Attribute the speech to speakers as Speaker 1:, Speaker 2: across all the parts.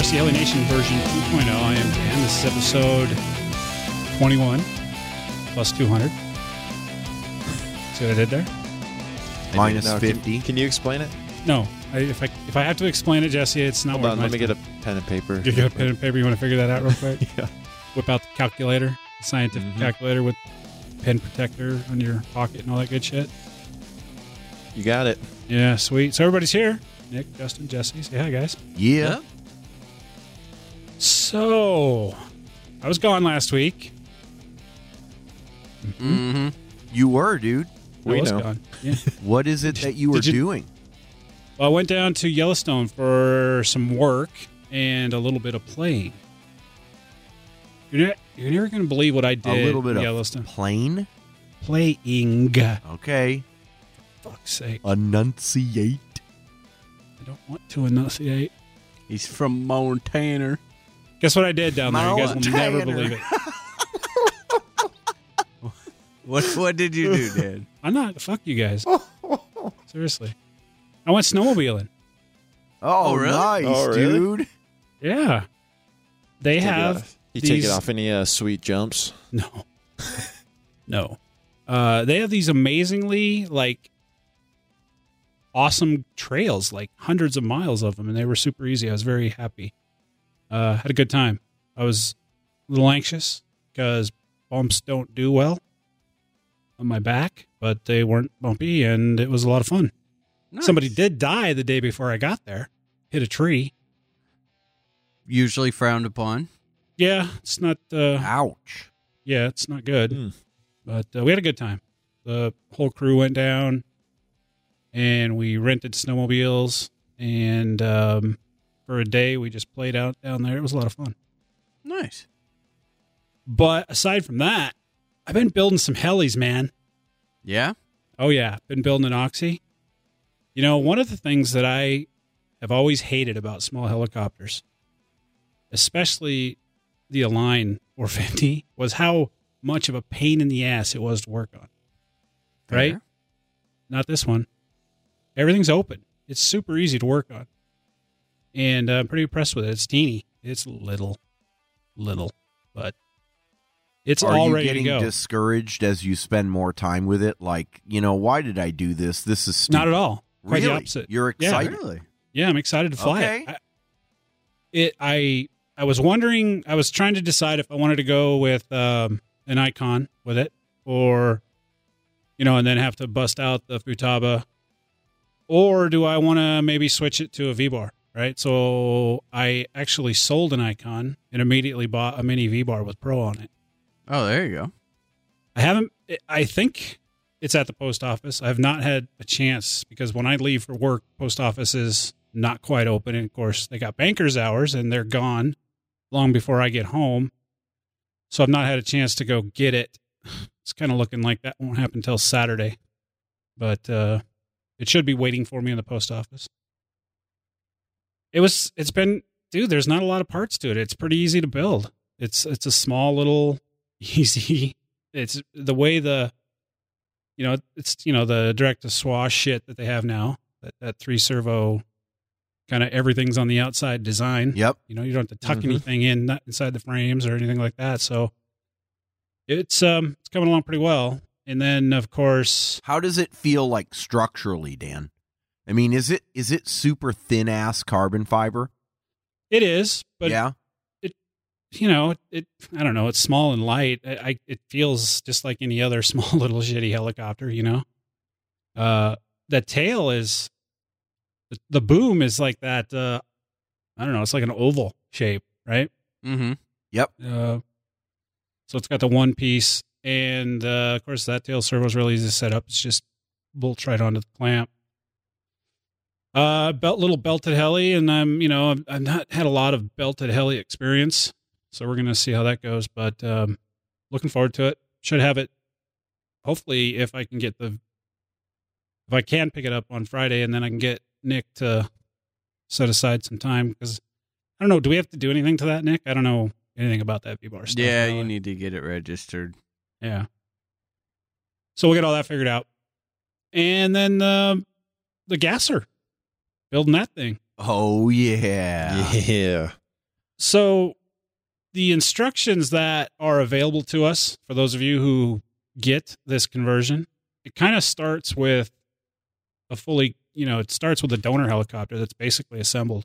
Speaker 1: Hey everybody, RCL Nation version 2.0. I am Dan. This is episode 21 plus 200. See what I did there?
Speaker 2: Minus
Speaker 3: No, can-
Speaker 2: 50.
Speaker 3: Can, you explain it?
Speaker 1: No. I, if I if I have to explain it, Jesse, it's not
Speaker 3: Hold
Speaker 1: worth
Speaker 3: on, let me get a pen and paper.
Speaker 1: You got a pen and paper? You want to figure that out real quick?
Speaker 3: Yeah.
Speaker 1: Whip out the calculator, the scientific
Speaker 3: Mhm.
Speaker 1: calculator with pen protector on your pocket and all that good shit.
Speaker 3: You got it.
Speaker 1: Yeah, sweet. So everybody's here. Nick, Justin, Jesse. Say hi, guys.
Speaker 2: Yeah.
Speaker 1: So I was gone last week.
Speaker 2: Mm-hmm. You were, dude.
Speaker 1: I
Speaker 3: We
Speaker 1: was
Speaker 3: know.
Speaker 1: gone. Yeah.
Speaker 2: What is it that you were
Speaker 1: Did you-
Speaker 2: doing?
Speaker 1: Well, I went down to Yellowstone for some work and a little bit of playing. You're, ne- you're never going to believe what I did
Speaker 2: A little bit
Speaker 1: in
Speaker 2: of
Speaker 1: Yellowstone.
Speaker 2: plane.
Speaker 1: Playing.
Speaker 2: Okay.
Speaker 1: Fuck's sake.
Speaker 2: Enunciate.
Speaker 1: I don't want to enunciate.
Speaker 4: He's from Montana.
Speaker 1: Guess what I did down there? You guys will never believe it.
Speaker 4: What what did you do, Dad?
Speaker 1: I'm not. Fuck you guys. Seriously. I went snowmobiling.
Speaker 2: Oh,
Speaker 4: Oh, really?
Speaker 2: nice,
Speaker 3: Oh, really?
Speaker 2: dude.
Speaker 1: Yeah. They
Speaker 3: Take it
Speaker 1: have.
Speaker 3: off. You take
Speaker 1: these-
Speaker 3: it off any uh, sweet jumps?
Speaker 1: No. no. Uh, they have these amazingly like awesome trails, like hundreds of miles of them, and they were super easy. I was very happy. Uh, had a good time. I was a little anxious because bumps don't do well on my back, but they weren't bumpy, and it was a lot of fun.
Speaker 4: Nice.
Speaker 1: Somebody did die the day before I got there. Hit a tree.
Speaker 4: usually frowned upon.
Speaker 1: Yeah, it's not. Uh,
Speaker 2: Ouch.
Speaker 1: Yeah, it's not good.
Speaker 3: Hmm.
Speaker 1: But uh, we had a good time. The whole crew went down and we rented snowmobiles. And um, for a day, we just played out down there. It was a lot of fun.
Speaker 4: Nice.
Speaker 1: But aside from that, I've been building some helis, man.
Speaker 4: Yeah.
Speaker 1: Oh, yeah. Been building an Oxy. You know, one of the things that I have always hated about small helicopters, especially the Align 450, was how much of a pain in the ass it was to work on. Right?
Speaker 4: Fair.
Speaker 1: Not this one. Everything's open. It's super easy to work on. And uh, I'm pretty impressed with it. It's teeny. It's little, little, but it's
Speaker 2: Are
Speaker 1: all
Speaker 2: you
Speaker 1: ready
Speaker 2: getting
Speaker 1: to go.
Speaker 2: discouraged as you spend more time with it? Like, you know, why did I do this? This is stupid.
Speaker 1: Not at all. Quite
Speaker 2: Really?
Speaker 1: the opposite.
Speaker 2: You're
Speaker 1: Yeah.
Speaker 2: excited.
Speaker 4: Really?
Speaker 1: Yeah, I'm excited to fly
Speaker 2: Okay.
Speaker 1: it. I, it. I I was wondering. I was trying to decide if I wanted to go with um, an icon with it, or you know, and then have to bust out the Futaba, or do I want to maybe switch it to a V bar? Right. So I actually sold an icon and immediately bought a mini V bar with Pro on it.
Speaker 4: Oh, there you go.
Speaker 1: I haven't. I think it's at the post office. I have not had a chance because when I leave for work, post office is not quite open. And of course, they got bankers hours and they're gone long before I get home. So I've not had a chance to go get it. It's kind of looking like that won't happen until Saturday, but uh, it should be waiting for me in the post office. It was. It's been, dude. There's not a lot of parts to it. It's pretty easy to build. It's it's a small little easy it's the way the you know it's you know the direct to swash shit that they have now that, that three servo kind of everything's on the outside design
Speaker 2: Yep.
Speaker 1: you know you don't have to tuck
Speaker 3: Mhm.
Speaker 1: anything in not inside the frames or anything like that so it's um it's coming along pretty well and then of course
Speaker 2: How does it feel like structurally, Dan? I mean, is it is it super thin ass carbon fiber?
Speaker 1: it is but
Speaker 2: yeah.
Speaker 1: It you know, it, I don't know, it's small and light. I, I it feels just like any other small little shitty helicopter, you know. Uh, the tail is the, the boom is like that. Uh, I don't know. It's like an oval shape, right?
Speaker 4: Mm-hmm. Yep.
Speaker 1: Uh, so it's got the one piece, and uh, of course that tail servo is really easy to set up. It's just bolts right onto the clamp. Uh, belt little belted heli, and I'm you know I've, I've not had a lot of belted heli experience, so we're gonna see how that goes. But um, looking forward to it. Should have it. Hopefully, if I can get the, if I can pick it up on Friday, and then I can get Nick to set aside some time because I don't know. Do we have to do anything to that, Nick? I don't know anything about that V bar stuff.
Speaker 4: Yeah, you need to get it registered.
Speaker 1: Yeah. So we'll get all that figured out. And then uh, the gasser, building that thing.
Speaker 2: Oh yeah.
Speaker 3: Yeah.
Speaker 1: So the instructions that are available to us for those of you who get this conversion, it kind of starts with a fully, you know, it starts with a donor helicopter that's basically assembled.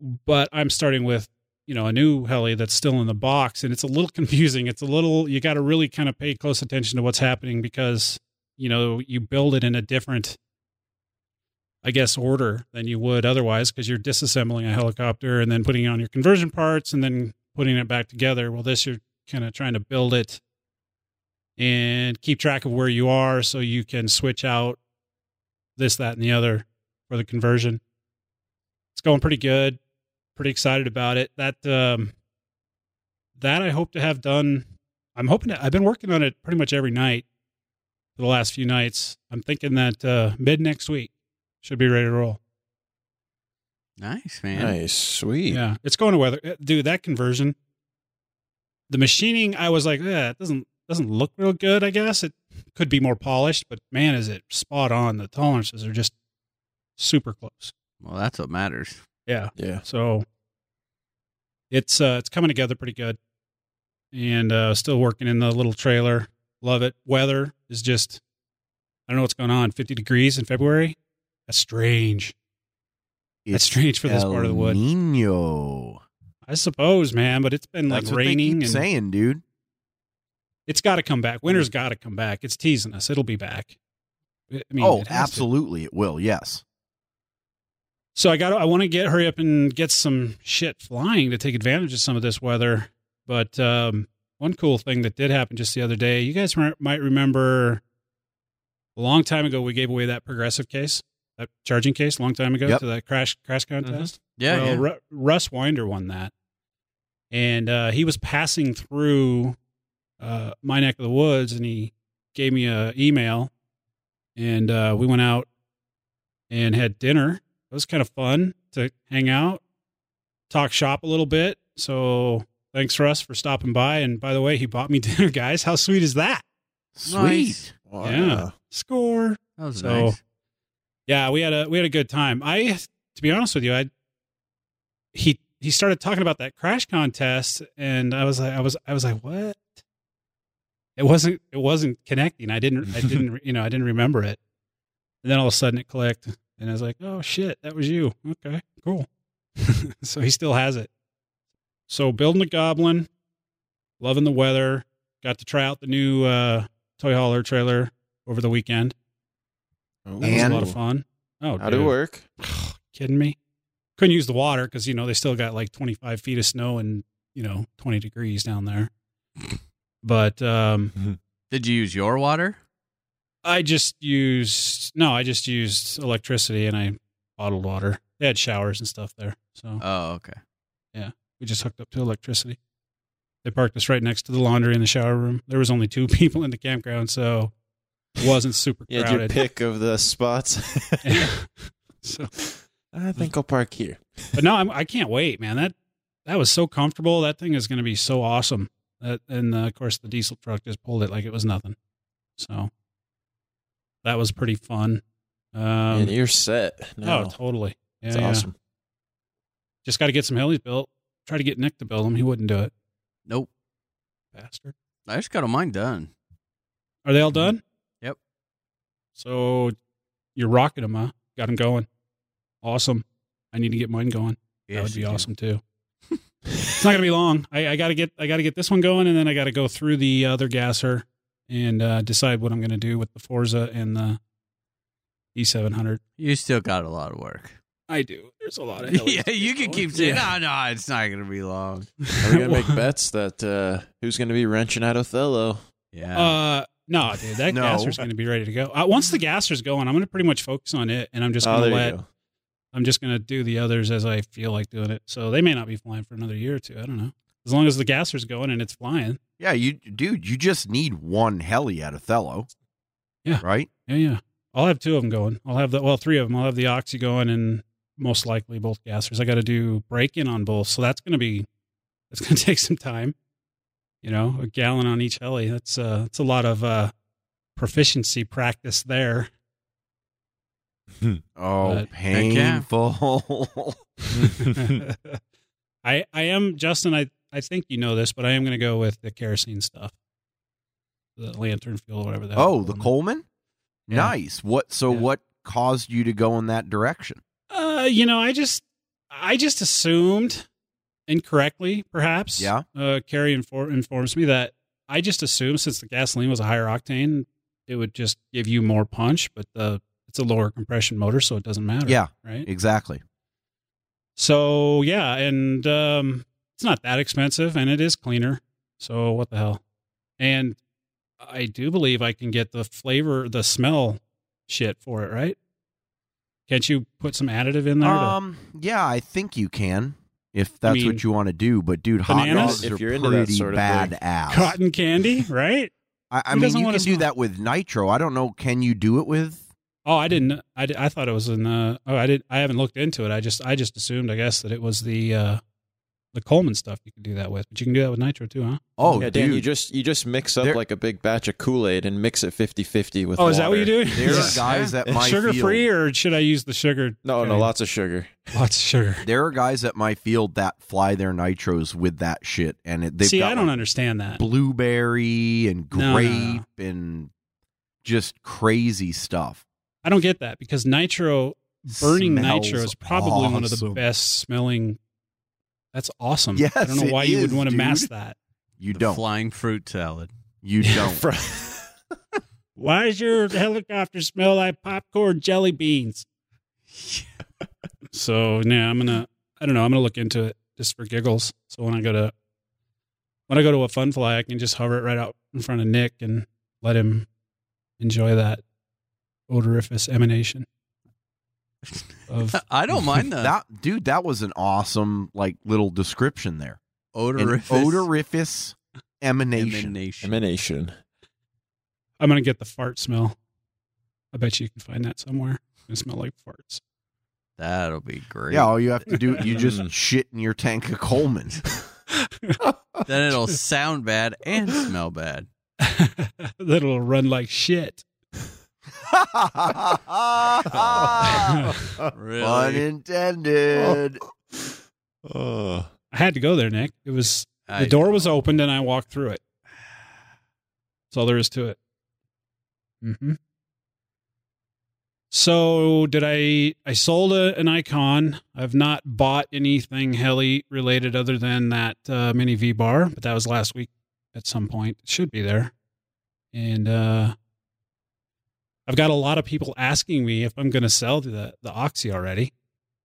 Speaker 1: But I'm starting with, you know, a new heli that's still in the box and it's a little confusing. It's a little you got to really kind of pay close attention to what's happening because, you know, you build it in a different I guess, order than you would otherwise because you're disassembling a helicopter and then putting on your conversion parts and then putting it back together. Well, this you're kind of trying to build it and keep track of where you are so you can switch out this, that, and the other for the conversion. It's going pretty good. Pretty excited about it. That um, that I hope to have done. I'm hoping to, I've been working on it pretty much every night for the last few nights. I'm thinking that uh, mid next week should be ready to roll.
Speaker 4: Nice, man.
Speaker 3: Nice. Sweet.
Speaker 1: Yeah, it's going to weather, uh, dude. That conversion, the machining, I was like, yeah, it doesn't doesn't look real good. I guess it could be more polished, but man, is it spot on. The tolerances are just super close.
Speaker 4: Well, that's what matters.
Speaker 1: Yeah,
Speaker 3: Yeah.
Speaker 1: so it's uh it's coming together pretty good, and uh still working in the little trailer. Love it. Weather is just, I don't know what's going on. Fifty degrees in February. That's strange. That's
Speaker 2: It's
Speaker 1: strange for this
Speaker 2: El
Speaker 1: part of the wood.
Speaker 2: Nino.
Speaker 1: I suppose, man, but it's been
Speaker 2: That's
Speaker 1: like raining
Speaker 2: keep
Speaker 1: and
Speaker 2: saying, dude.
Speaker 1: It's got to come back. Winter's got to come back. It's teasing us. It'll be back. I mean,
Speaker 2: oh,
Speaker 1: it has to.
Speaker 2: absolutely, it will. Yes.
Speaker 1: So I got. I want to get hurry up and get some shit flying to take advantage of some of this weather. But um, one cool thing that did happen just the other day. You guys might remember a long time ago we gave away that progressive case, that charging case, a long time ago
Speaker 2: Yep.
Speaker 1: to that crash crash contest.
Speaker 4: Yeah,
Speaker 1: well,
Speaker 4: yeah.
Speaker 1: Ru- Russ Winder won that, and uh, he was passing through uh, my neck of the woods, and he gave me a email, and uh, we went out and had dinner. It was kind of fun to hang out, talk shop a little bit. So thanks Russ for stopping by. And by the way, he bought me dinner, guys. How sweet is that?
Speaker 2: Sweet.
Speaker 4: Nice.
Speaker 3: Wow.
Speaker 1: Yeah. Score.
Speaker 4: That was
Speaker 1: So-
Speaker 4: nice.
Speaker 1: Yeah, we had a we had a good time. I to be honest with you, I he he started talking about that crash contest and I was like I was I was like, "What?" It wasn't it wasn't connecting. I didn't I didn't you know, I didn't remember it. And then all of a sudden it clicked and I was like, "Oh shit, that was you." Okay, cool. so he still has it. So building the goblin, loving the weather, got to try out the new uh toy hauler trailer over the weekend.
Speaker 3: Oh,
Speaker 1: That was a
Speaker 2: And-
Speaker 1: lot of fun. Oh,
Speaker 3: How'd
Speaker 1: dude.
Speaker 3: it work?
Speaker 1: Kidding me? Couldn't use the water because you know they still got like 25 feet of snow and you know 20 degrees down there. But um,
Speaker 4: Did you use your water?
Speaker 1: I just used no, I just used electricity and I bottled water. They had showers and stuff there, so
Speaker 4: Oh, okay.
Speaker 1: Yeah, we just hooked up to electricity. They parked us right next to the laundry and the shower room. There was only two people in the campground, so it wasn't super
Speaker 3: You had your pick of the spots.
Speaker 1: so
Speaker 3: I think I'll park here.
Speaker 1: but no, I'm, I can't wait, man. That that was so comfortable. That thing is going to be so awesome. That, and uh, of course, the diesel truck just pulled it like it was nothing. So that was pretty fun. Um,
Speaker 3: and you're set.
Speaker 1: oh, totally. Yeah,
Speaker 3: It's
Speaker 1: yeah.
Speaker 3: awesome.
Speaker 1: Just got to get some helis built. Try to get Nick to build them. He wouldn't do it.
Speaker 4: Nope.
Speaker 1: Bastard.
Speaker 4: I just got mine done.
Speaker 1: Are they all done?
Speaker 4: Yep.
Speaker 1: So you're rocking them, huh? Got them going. Awesome. I need to get mine going. that would be
Speaker 4: you do.
Speaker 1: awesome too. it's not gonna be long. I, I gotta get I gotta get this one going, and then I gotta go through the other gasser and uh, decide what I'm gonna do with the Forza and the E700.
Speaker 4: You still got a lot of work.
Speaker 1: I do. There's a lot of
Speaker 4: yeah, you can keep saying,
Speaker 1: Yeah.
Speaker 4: no, no, it's not going to be long.
Speaker 3: Are we gonna make bets that uh, who's gonna be wrenching out Othello?
Speaker 4: Yeah.
Speaker 1: Uh, no, dude, that
Speaker 2: No.
Speaker 1: gasser's going to be ready to go. Uh, once the gasser's going, I'm going to pretty much focus on it, and I'm just
Speaker 3: oh,
Speaker 1: going to
Speaker 3: there
Speaker 1: let
Speaker 3: go.
Speaker 1: I'm just going to do the others as I feel like doing it. So they may not be flying for another year or two. I don't know. As long as the gasser's going and it's flying.
Speaker 2: Yeah, you dude, you just need one heli at Othello.
Speaker 1: Yeah.
Speaker 2: Right?
Speaker 1: Yeah, yeah. I'll have two of them going. I'll have the well, three of them. I'll have the oxy going, and most likely both gassers. I got to do break in on both, so that's going to be that's going to take some time. You know, a gallon on each heli. That's uh, that's a lot of uh, proficiency practice there.
Speaker 2: Oh,
Speaker 1: But-
Speaker 2: painful.
Speaker 1: I I am Justin. I I think you know this, but I am going to go with the kerosene stuff, the lantern fuel, or whatever that.
Speaker 2: oh, the Coleman?
Speaker 1: Yeah.
Speaker 2: Nice. What so
Speaker 1: Yeah.
Speaker 2: what caused you to go in that direction?
Speaker 1: Uh, you know, I just I just assumed incorrectly, perhaps.
Speaker 2: Yeah.
Speaker 1: Uh, Carrie infor- informs me that I just assumed since the gasoline was a higher octane, it would just give you more punch, but the it's a lower compression motor, so it doesn't matter.
Speaker 2: Yeah,
Speaker 1: Right.
Speaker 2: exactly.
Speaker 1: So yeah, and um, it's not that expensive, and it is cleaner. So what the hell? And I do believe I can get the flavor, the smell, shit for it, right? Can't you put some additive in there? to-
Speaker 2: Um, yeah, I think you can if that's
Speaker 1: mean,
Speaker 2: what you want to do. But dude, hot
Speaker 1: bananas?
Speaker 2: dogs
Speaker 3: If
Speaker 2: are
Speaker 3: you're into
Speaker 2: pretty
Speaker 3: sort of
Speaker 2: badass.
Speaker 1: cotton candy, right?
Speaker 2: I, I
Speaker 1: Who
Speaker 2: mean,
Speaker 1: doesn't
Speaker 2: you
Speaker 1: wanna
Speaker 2: can do
Speaker 1: smell-
Speaker 2: that with nitro. I don't know. Can you do it with?
Speaker 1: Oh, I didn't. I, I thought it was in the. Oh, I did. I haven't looked into it. I just I just assumed. I guess that it was the uh the Coleman stuff you can do that with, but you can do that with nitro too, huh?
Speaker 2: Oh,
Speaker 3: yeah,
Speaker 2: dude,
Speaker 3: you just you just mix up
Speaker 2: There-
Speaker 3: like a big batch of Kool Aid and mix it 50-50 with
Speaker 1: oh, is that what
Speaker 3: water.
Speaker 1: you do?
Speaker 2: there are
Speaker 1: Yeah.
Speaker 2: guys at my
Speaker 1: sugar
Speaker 2: field.
Speaker 1: free, or should I use the sugar?
Speaker 3: No, no, lots of sugar.
Speaker 1: lots of sugar.
Speaker 2: There are guys at my field that fly their nitros with that shit, and it, they've
Speaker 1: See,
Speaker 2: got
Speaker 1: I don't
Speaker 2: like,
Speaker 1: understand that.
Speaker 2: blueberry and
Speaker 1: No, no,
Speaker 2: grape
Speaker 1: no.
Speaker 2: and just crazy stuff.
Speaker 1: I don't get that because nitro burning
Speaker 2: Smells
Speaker 1: nitro is probably one of the
Speaker 2: awesome.
Speaker 1: best smelling. That's awesome.
Speaker 2: Yes,
Speaker 1: I don't know why you would
Speaker 2: is,
Speaker 1: want to mask that.
Speaker 2: You
Speaker 4: The
Speaker 2: don't.
Speaker 4: Flying fruit salad.
Speaker 2: You don't.
Speaker 1: Why does your helicopter smell like popcorn jelly beans? so yeah, I'm gonna I don't know, I'm gonna look into it just for giggles. So when I go to when I go to a fun fly, I can just hover it right out in front of Nick and let him enjoy that odoriferous emanation of
Speaker 4: I don't mind that.
Speaker 2: that dude, that was an awesome like little description there. An
Speaker 4: Odoriferous
Speaker 2: odoriferous emanation.
Speaker 4: emanation.
Speaker 3: Emanation.
Speaker 1: I'm gonna get the fart smell. I bet you can find that somewhere. It gonna smell like farts.
Speaker 4: That'll be great.
Speaker 2: Yeah, all you have to do, you just
Speaker 3: Mm.
Speaker 2: shit in your tank of Coleman.
Speaker 4: Then it'll sound bad and smell bad.
Speaker 1: That'll run like shit.
Speaker 4: Really?
Speaker 2: Pun intended.
Speaker 3: Oh.
Speaker 1: I had to go there, Nick. It was
Speaker 4: I
Speaker 1: the door
Speaker 4: know.
Speaker 1: was opened and I walked through it. That's all there is to it. hmm So did I? I sold a, an icon. I've not bought anything heli related other than that uh, mini V bar, but that was last week at some point. It should be there, and uh, I've got a lot of people asking me if I'm going to sell the the Oxy already.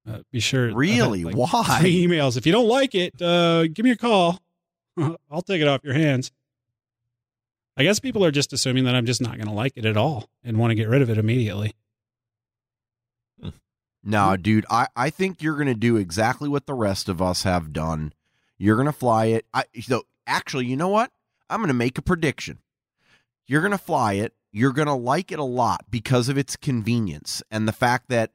Speaker 1: Uh, be sure.
Speaker 2: Really?
Speaker 1: like,
Speaker 2: Why?
Speaker 1: Emails. If you don't like it, uh, give me a call. I'll take it off your hands. I guess people are just assuming that I'm just not going to like it at all and want to get rid of it immediately.
Speaker 2: No, dude, I, I think you're going to do exactly what the rest of us have done. You're going to fly it. I, so actually, you know what? I'm going to make a prediction. You're going to fly it. You're going to like it a lot because of its convenience and the fact that,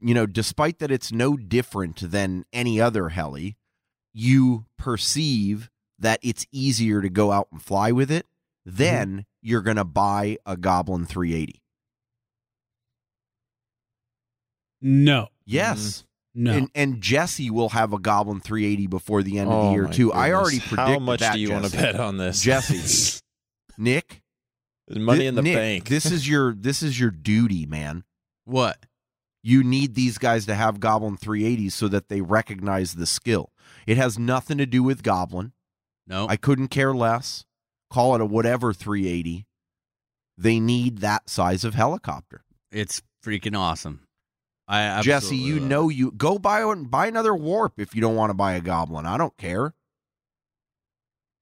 Speaker 2: you know, despite that it's no different than any other heli, you perceive that it's easier to go out and fly with it. Mm-hmm. Then you're going to buy a Goblin 380.
Speaker 1: No,
Speaker 2: Yes. Mm-hmm.
Speaker 1: no.
Speaker 2: And, and Jesse will have a Goblin 380 before the end of the
Speaker 3: Oh
Speaker 2: year
Speaker 3: my
Speaker 2: too. I already predicted
Speaker 3: How much
Speaker 2: that,
Speaker 3: do you want to bet on this?
Speaker 2: Jesse, Nick,
Speaker 3: Money in the
Speaker 2: Nick,
Speaker 3: bank.
Speaker 2: This is your this is your duty, man.
Speaker 4: What?
Speaker 2: You need these guys to have Goblin 380s so that they recognize the skill. It has nothing to do with Goblin.
Speaker 4: No.
Speaker 2: I couldn't care less. Call it a whatever 380. They need that size of helicopter.
Speaker 4: it's freaking awesome. I
Speaker 2: Jesse, you know you go buy one, buy another warp if you don't want to buy a goblin. I don't care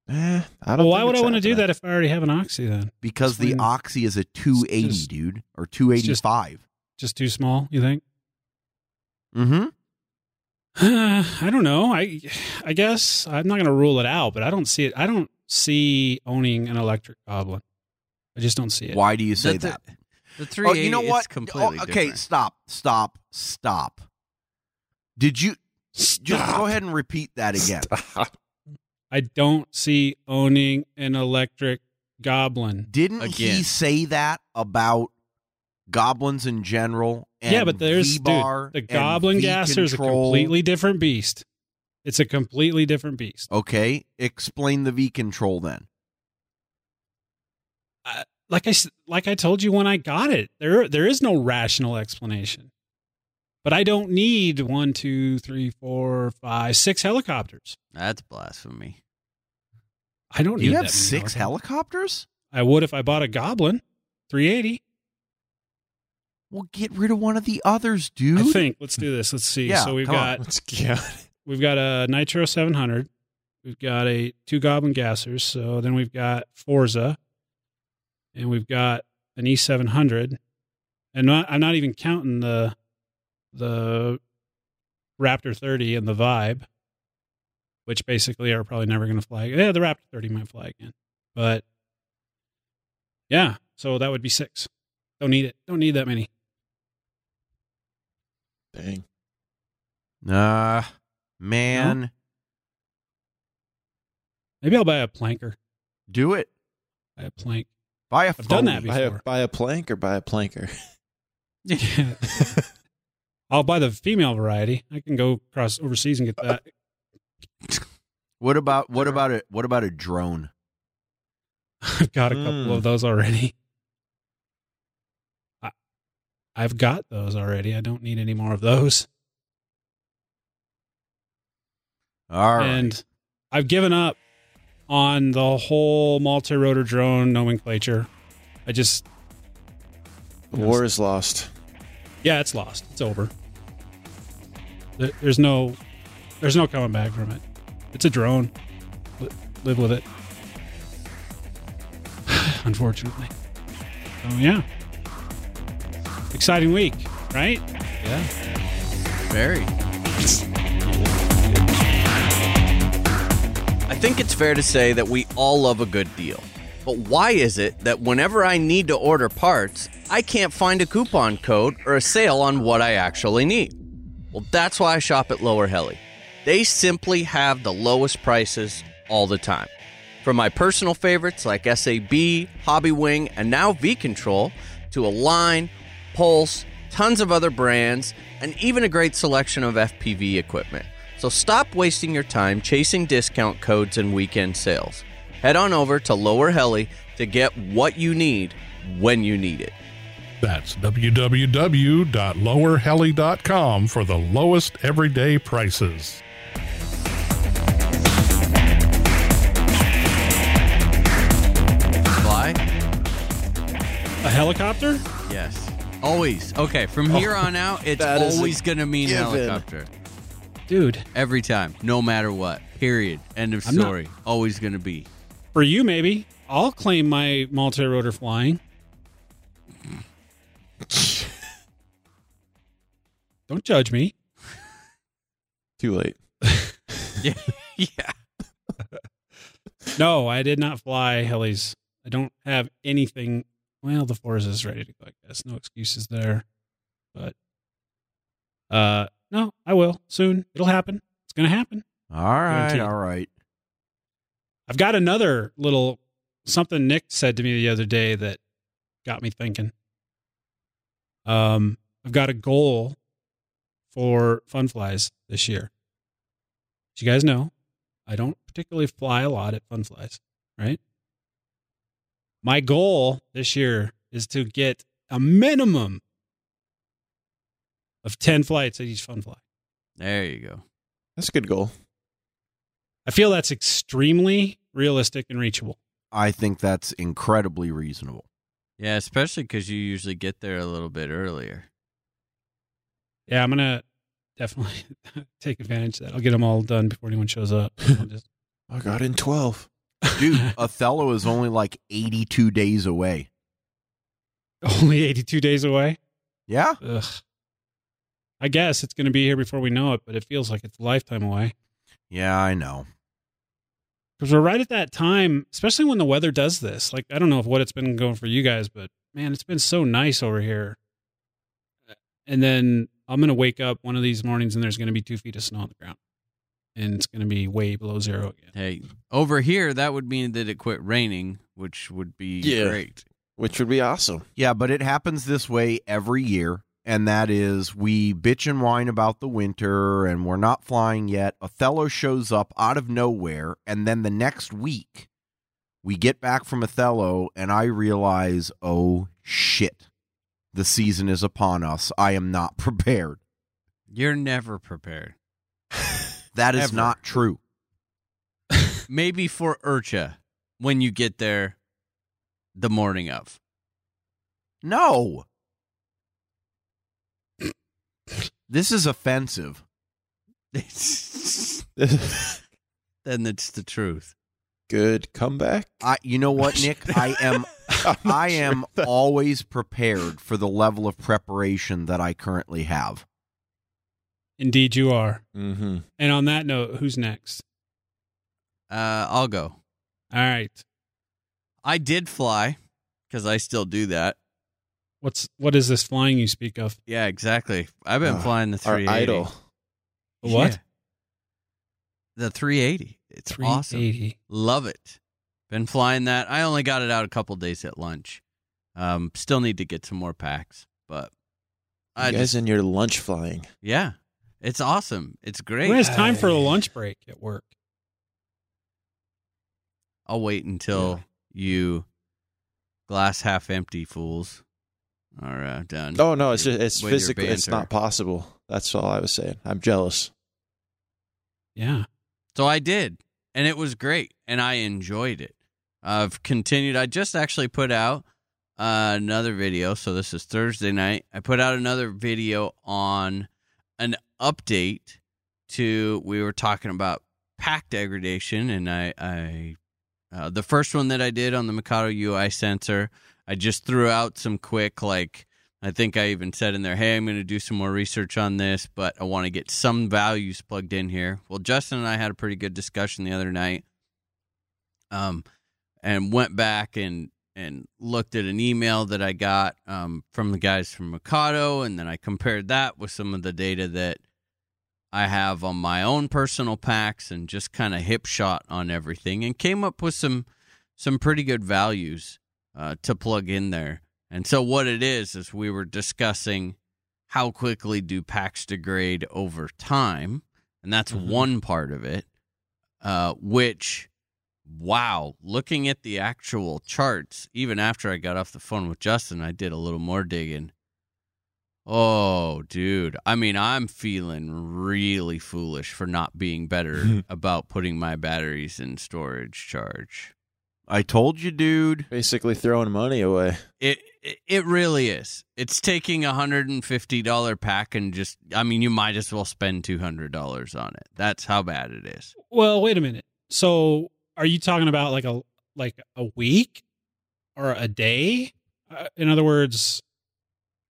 Speaker 3: Eh, I don't
Speaker 1: Well, why would I want to do that if I already have an oxy then?
Speaker 2: because the
Speaker 1: Explain.
Speaker 2: oxy is a 280,
Speaker 1: just-
Speaker 2: dude, or 285.
Speaker 1: Just too small, you think?
Speaker 2: Mm-hmm.
Speaker 1: I don't know. I I guess I'm not going to rule it out, but I don't see it. I don't see owning an electric goblin. I just don't see it.
Speaker 2: Why do you say
Speaker 4: The-
Speaker 2: that?
Speaker 4: The three.
Speaker 2: Oh, you know what?
Speaker 4: Completely
Speaker 2: Oh, okay,
Speaker 4: different.
Speaker 2: stop, stop, stop. Did you just go ahead and repeat that again?
Speaker 1: I don't see owning an electric goblin.
Speaker 2: Didn't he say that about goblins in general? And
Speaker 1: yeah, but there's dude, the goblin gasser is a completely different beast. It's a completely different beast.
Speaker 2: Okay, explain the V control then.
Speaker 1: Like I like I told you when I got it, there there is no rational explanation. But I don't need one, two, three, four, five, six helicopters.
Speaker 4: That's blasphemy.
Speaker 1: I don't need
Speaker 2: You
Speaker 1: that
Speaker 2: have
Speaker 1: many
Speaker 2: six
Speaker 1: helicopters.
Speaker 2: helicopters?
Speaker 1: I would if I bought a goblin, 380.
Speaker 2: Well, get rid of one of the others, dude.
Speaker 1: I think. Let's do this. Let's see.
Speaker 2: Yeah,
Speaker 1: so we've got
Speaker 3: Let's get
Speaker 1: we've got a Nitro 700. We've got a two Goblin Gassers. So then we've got Forza, and we've got an E700, and not, I'm not even counting the the Raptor 30 and the Vibe, which basically are probably never going to fly. Yeah, the Raptor 30 might fly again, but yeah. So that would be six. Don't need it. Don't need that many.
Speaker 3: Dang.
Speaker 2: Uh, man,
Speaker 1: Maybe I'll buy a planker.
Speaker 2: do it.
Speaker 1: Buy a plank.
Speaker 2: Buy a
Speaker 1: I've done that before.
Speaker 3: Buy a, buy a plank or buy a planker.
Speaker 1: Yeah. I'll buy the female variety. I can go across overseas and get that.
Speaker 2: What about what about a what about a drone?
Speaker 1: I've got a couple
Speaker 3: Mm.
Speaker 1: of those already. I, I've got those already. I don't need any more of those.
Speaker 2: All right.
Speaker 1: And I've given up on the whole multi-rotor drone nomenclature. I just,
Speaker 3: War is lost.
Speaker 1: Yeah, it's lost. It's over. There's no, there's no coming back from it. It's a drone. Live with it. Unfortunately. So yeah. Exciting week, right?
Speaker 4: Yeah. Very. I think it's fair to say that we all love a good deal. But why is it that whenever I need to order parts, I can't find a coupon code or a sale on what I actually need? Well, that's why I shop at Lower Heli. They simply have the lowest prices all the time. From my personal favorites like SAB, Hobbywing, and now V Control, to Align, Pulse, tons of other brands, and even a great selection of FPV equipment. So stop wasting your time chasing discount codes and weekend sales. Head on over to Lower Heli to get what you need when you need it.
Speaker 5: That's www.lowerheli.com for the lowest everyday prices.
Speaker 4: Fly?
Speaker 1: A helicopter?
Speaker 4: Yes. Always. Okay, from oh. here on out, it's
Speaker 3: that is a
Speaker 4: always going to mean
Speaker 3: given.
Speaker 4: helicopter.
Speaker 1: Dude,
Speaker 4: Every time, no matter what. Period. End of
Speaker 1: I'm not-
Speaker 4: story. Always going to be.
Speaker 1: for you maybe. I'll claim my multi-rotor flying. Don't judge me.
Speaker 3: Too late.
Speaker 4: Yeah. yeah.
Speaker 1: No, I did not fly helis. I don't have anything. Well, the Forza is ready to go. I guess no excuses there. But uh, no, I will soon. It'll happen. It's gonna happen.
Speaker 2: all right,
Speaker 1: Guaranteed.
Speaker 2: all right.
Speaker 1: I've got another little something Nick said to me the other day that got me thinking. Um, I've got a goal for fun flies this year. As you guys know, I don't particularly fly a lot at fun flies, right? My goal this year is to get a minimum of 10 flights at each fun fly.
Speaker 4: There you go.
Speaker 3: That's a good goal.
Speaker 1: I feel that's extremely realistic and reachable.
Speaker 2: I think that's incredibly reasonable.
Speaker 4: Yeah, especially because you usually get there a little bit earlier.
Speaker 1: Yeah, I'm gonna definitely take advantage of that. I'll get them all done before anyone shows up. I'll just-
Speaker 3: I got in 12.
Speaker 2: Dude, Othello is only like 82 days away.
Speaker 1: only 82 days away.
Speaker 2: Yeah?
Speaker 1: Ugh. I guess it's gonna be here before we know it, but it feels like it's a lifetime away.
Speaker 2: Yeah, I know.
Speaker 1: Because we're right at that time, especially when the weather does this. Like, I don't know if what it's been going for you guys, but man, it's been so nice over here. And then I'm going to wake up one of these mornings and there's going to be two feet of snow on the ground. And it's going to be way below zero again.
Speaker 4: Hey, over here, that would mean that it quit raining, which would be
Speaker 3: Yeah.
Speaker 4: great.
Speaker 3: Which would be awesome.
Speaker 2: Yeah, but it happens this way every year. And that is we bitch and whine about the winter and we're not flying yet. Othello shows up out of nowhere. And then the next week, we get back from Othello and I realize, oh shit, the season is upon us. I am not prepared.
Speaker 4: You're never prepared.
Speaker 2: That is
Speaker 4: Ever.
Speaker 2: not true.
Speaker 4: Maybe for Urcha when you get there the morning of.
Speaker 2: No. This is offensive.
Speaker 4: then it's the truth.
Speaker 3: Good comeback.
Speaker 2: I you know what, Nick? I am
Speaker 3: I'm not
Speaker 2: I
Speaker 3: sure
Speaker 2: am
Speaker 3: that-
Speaker 2: always prepared for the level of preparation that I currently have.
Speaker 1: Indeed, you are.
Speaker 3: Mm-hmm.
Speaker 1: And on that note, who's next?
Speaker 4: Uh, I'll go.
Speaker 1: All right.
Speaker 4: I did fly because I still do that.
Speaker 1: What's what is this flying you speak of?
Speaker 4: Yeah, exactly. I've been
Speaker 3: Uh,
Speaker 4: flying the
Speaker 3: Our
Speaker 4: 380.
Speaker 3: idol.
Speaker 1: What?
Speaker 4: Yeah. The 380. It's awesome. Love it. Been flying that. I only got it out a couple days at lunch. Um, still need to get some more packs, but I
Speaker 3: You guys
Speaker 4: just,
Speaker 3: in your lunch flying.
Speaker 4: yeah, it's awesome. It's great.
Speaker 1: Who has time for a lunch break at work?
Speaker 4: I'll wait until you glass half empty fools are uh, done.
Speaker 3: Oh no, it's just it's physically it's not possible. That's all I was saying. I'm jealous.
Speaker 1: Yeah.
Speaker 4: So I did, and it was great, and I enjoyed it. I've continued. I just actually put out uh, another video. So this is Thursday night. I put out another video on an update to. We were talking about pack degradation, and I, I uh, the first one that I did on the Mikado UI sensor. I just threw out some quick like. I think I even said in there, hey, I'm going to do some more research on this, but I want to get some values plugged in here. Well, Justin and I had a pretty good discussion the other night, um, and went back and and looked at an email that I got um, from the guys from Mikado, and then I compared that with some of the data that I have on my own personal packs, and just kind of hip shot on everything, and came up with some some pretty good values uh, to plug in there. And so what it is is we were discussing how quickly do packs degrade over time, and that's
Speaker 3: Mhm.
Speaker 4: one part of it. Uh, which, wow, looking at the actual charts, even after I got off the phone with Justin, I did a little more digging. Oh, dude. I mean, I'm feeling really foolish for not being better about putting my batteries in storage charge.
Speaker 2: I told you, dude.
Speaker 3: Basically throwing money away.
Speaker 4: It it, it really is. It's taking a hundred and fifty dollar pack and just I mean you might as well spend two hundred dollars on it. That's how bad it is.
Speaker 1: Well, wait a minute. So, are you talking about like a like a week or a day? Uh, in other words,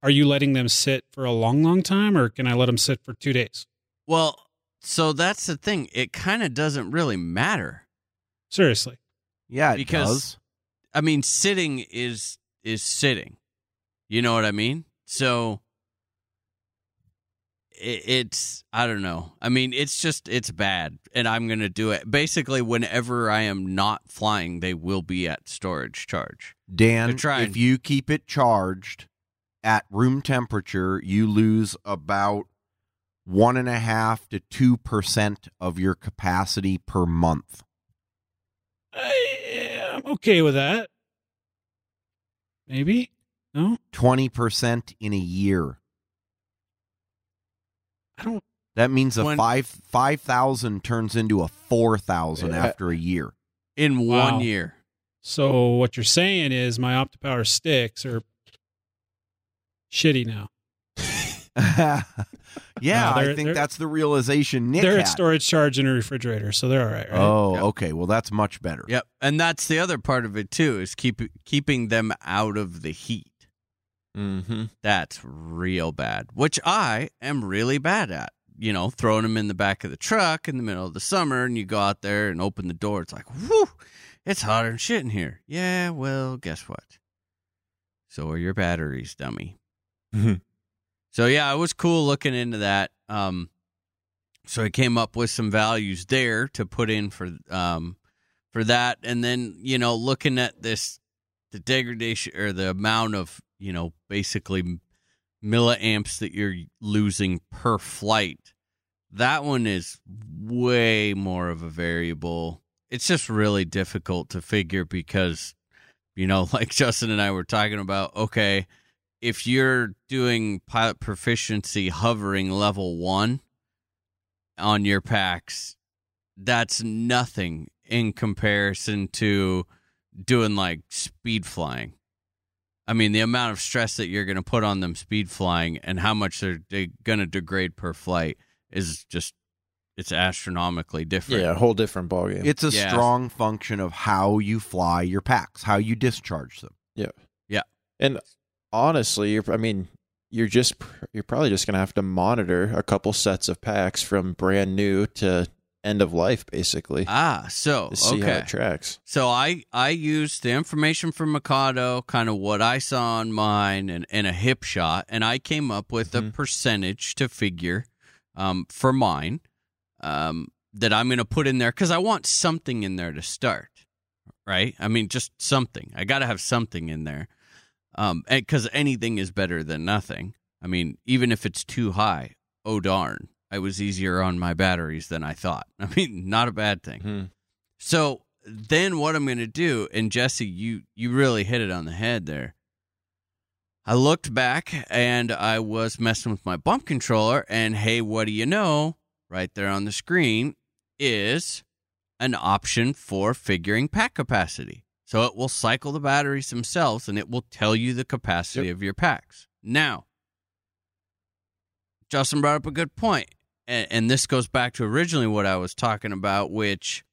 Speaker 1: are you letting them sit for a long, long time, or can I let them sit for two days?
Speaker 4: Well, so that's the thing. It kind of doesn't really matter.
Speaker 1: Seriously.
Speaker 2: Yeah, it
Speaker 4: Because-
Speaker 2: does.
Speaker 4: I mean, sitting is is sitting. You know what I mean? So it, it's I don't know. I mean, it's just it's bad, and I'm gonna do it. Basically, whenever I am not flying, they will be at storage charge.
Speaker 2: Dan,
Speaker 4: They're trying.
Speaker 2: if you keep it charged at room temperature, you lose about one and a half to two percent of your capacity per month.
Speaker 1: I, I'm okay with that. Maybe. No,
Speaker 2: Twenty percent in a year.
Speaker 1: I don't.
Speaker 2: That means a
Speaker 4: When-
Speaker 2: five five thousand turns into a four thousand
Speaker 3: Yeah.
Speaker 2: after a year.
Speaker 4: In
Speaker 1: Wow.
Speaker 4: one year,
Speaker 1: So what you're saying is my OptiPower sticks are shitty now.
Speaker 2: yeah,
Speaker 1: No,
Speaker 2: I think that's the realization Nick
Speaker 1: they're
Speaker 2: had.
Speaker 1: at storage charge in a refrigerator, so they're all right, right?
Speaker 2: Oh,
Speaker 4: Yep.
Speaker 2: okay. Well, that's much better.
Speaker 4: Yep, and that's the other part of it too is keep keeping them out of the heat.
Speaker 3: Mm-hmm.
Speaker 4: That's real bad, which I am really bad at. You know, throwing them in the back of the truck in the middle of the summer, and you go out there and open the door. It's like, whoo, it's hotter than shit in here. Yeah, well, guess what? So are your batteries, dummy.
Speaker 3: Mhm.
Speaker 4: So yeah, it was cool looking into that. Um, so I came up with some values there to put in for um for that, and then you know looking at this the degradation or the amount of you know basically milliamps that you're losing per flight. That one is way more of a variable. It's just really difficult to figure because you know, like Justin and I were talking about, okay, if you're doing pilot proficiency hovering level one on your packs, that's nothing in comparison to doing like speed flying. I mean, the amount of stress that you're going to put on them speed flying and how much they're, they going to degrade per flight is just, it's astronomically different.
Speaker 3: Yeah, a whole different ballgame.
Speaker 2: It's a
Speaker 4: Yeah.
Speaker 2: strong function of how you fly your packs, how you discharge them. Yeah, yeah.
Speaker 3: And honestly, you're, I mean, you're just you're probably just gonna have to monitor a couple sets of packs from brand new to end of life, basically,
Speaker 4: Ah, so,
Speaker 3: to see how
Speaker 4: okay.
Speaker 3: it tracks.
Speaker 4: So I I used the information from Mikado, kind of what I saw on mine, and, and a hip shot, and I came up with a
Speaker 3: Mhm.
Speaker 4: percentage to figure um, for mine um, that I'm going to put in there because I want something in there to start, right? I mean, just something. I got to have something in there, um, because anything is better than nothing. I mean, even if it's too high, oh darn, I was easier on my batteries than I thought. I mean, not a bad thing.
Speaker 3: Hmm.
Speaker 4: So then what I'm going to do, and Jesse, you you really hit it on the head there. I looked back and I was messing with my bump controller, and hey, what do you know? Right there on the screen is an option for figuring pack capacity. So it will cycle the batteries themselves and it will tell you the capacity of your packs. Now, Justin brought up a good point, and, and this goes back to originally what I was talking about, which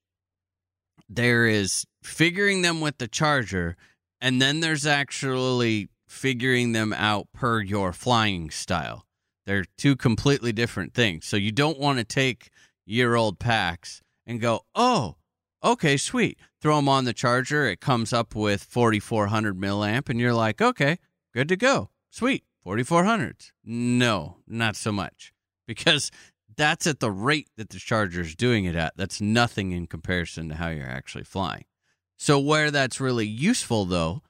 Speaker 4: there is figuring them with the charger, and then there's actually figuring them out per your flying style. They're two completely different things. So you don't want to take year old packs and go, oh, okay, sweet. Throw them on the charger. It comes up with 4400 milliamp, and you're like, okay, good to go. Sweet. 4400s. No, not so much. Because that's at the rate that the charger's doing it at. That's nothing in comparison to how you're actually flying. So where that's really useful though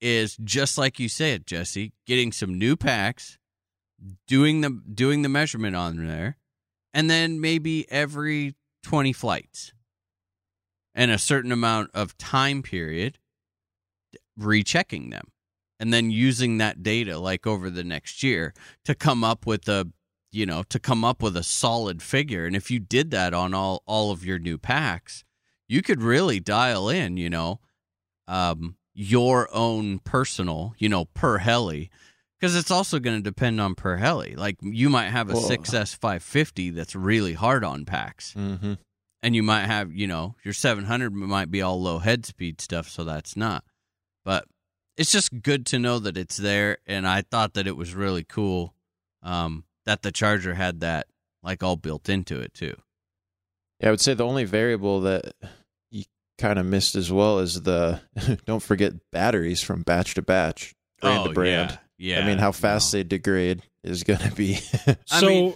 Speaker 4: is just like you said, Jesse, getting some new packs, doing the doing the measurement on there, and then maybe every 20 flights and a certain amount of time period rechecking them and then using that data like over the next year to come up with a you know to come up with a solid figure. And if you did that on all all of your new packs you could really dial in you know um your own personal you know per heli because it's also going to depend on per heli. Like you might have a
Speaker 3: Well-
Speaker 4: 6s 550 that's really hard on packs.
Speaker 3: Mm-hmm.
Speaker 4: and you might have you know your 700 might be all low head speed stuff so that's not. But it's just good to know that it's there and i thought that it was really cool um, that the charger had that like all built into it too
Speaker 3: Yeah, I would say the only variable that you kind of missed as well is the don't forget batteries from batch to batch, brand to oh, brand.
Speaker 4: Oh, yeah, yeah
Speaker 3: I mean, how fast
Speaker 4: no.
Speaker 3: they degrade is going to be.
Speaker 4: I
Speaker 1: So
Speaker 4: mean,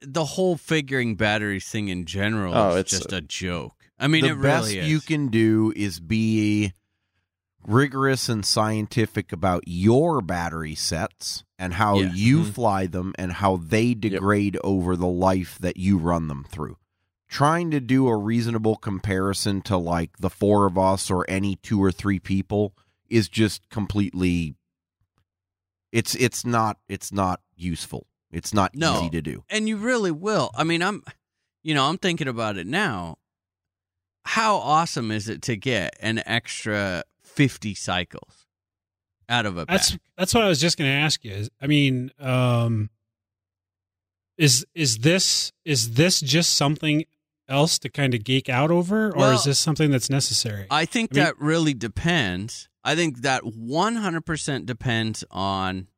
Speaker 4: the whole figuring batteries thing in general
Speaker 3: Oh,
Speaker 4: is
Speaker 3: it's-
Speaker 4: just a joke i mean
Speaker 2: the
Speaker 4: it
Speaker 2: best
Speaker 4: is
Speaker 2: you can do is be rigorous and scientific about your battery sets and how
Speaker 4: Yes.
Speaker 2: you
Speaker 3: Mhm.
Speaker 2: fly them and how they degrade over the life that you run them through. Trying to do a reasonable comparison to like the four of us or any two or three people is just completely it's it's not it's not useful. It's not
Speaker 4: No.
Speaker 2: easy to do.
Speaker 4: and you really will i mean i'm you know i'm thinking about it now how awesome is it to get an extra 50 cycles out of a
Speaker 1: that's
Speaker 4: pack?
Speaker 1: that's what I was just going to ask you. Is I mean, um, is is this is this just something else to kind of geek out over, or
Speaker 4: Well,
Speaker 1: is this something that's necessary?
Speaker 4: I think
Speaker 1: I mean-
Speaker 4: that really depends. I think that 100% depends on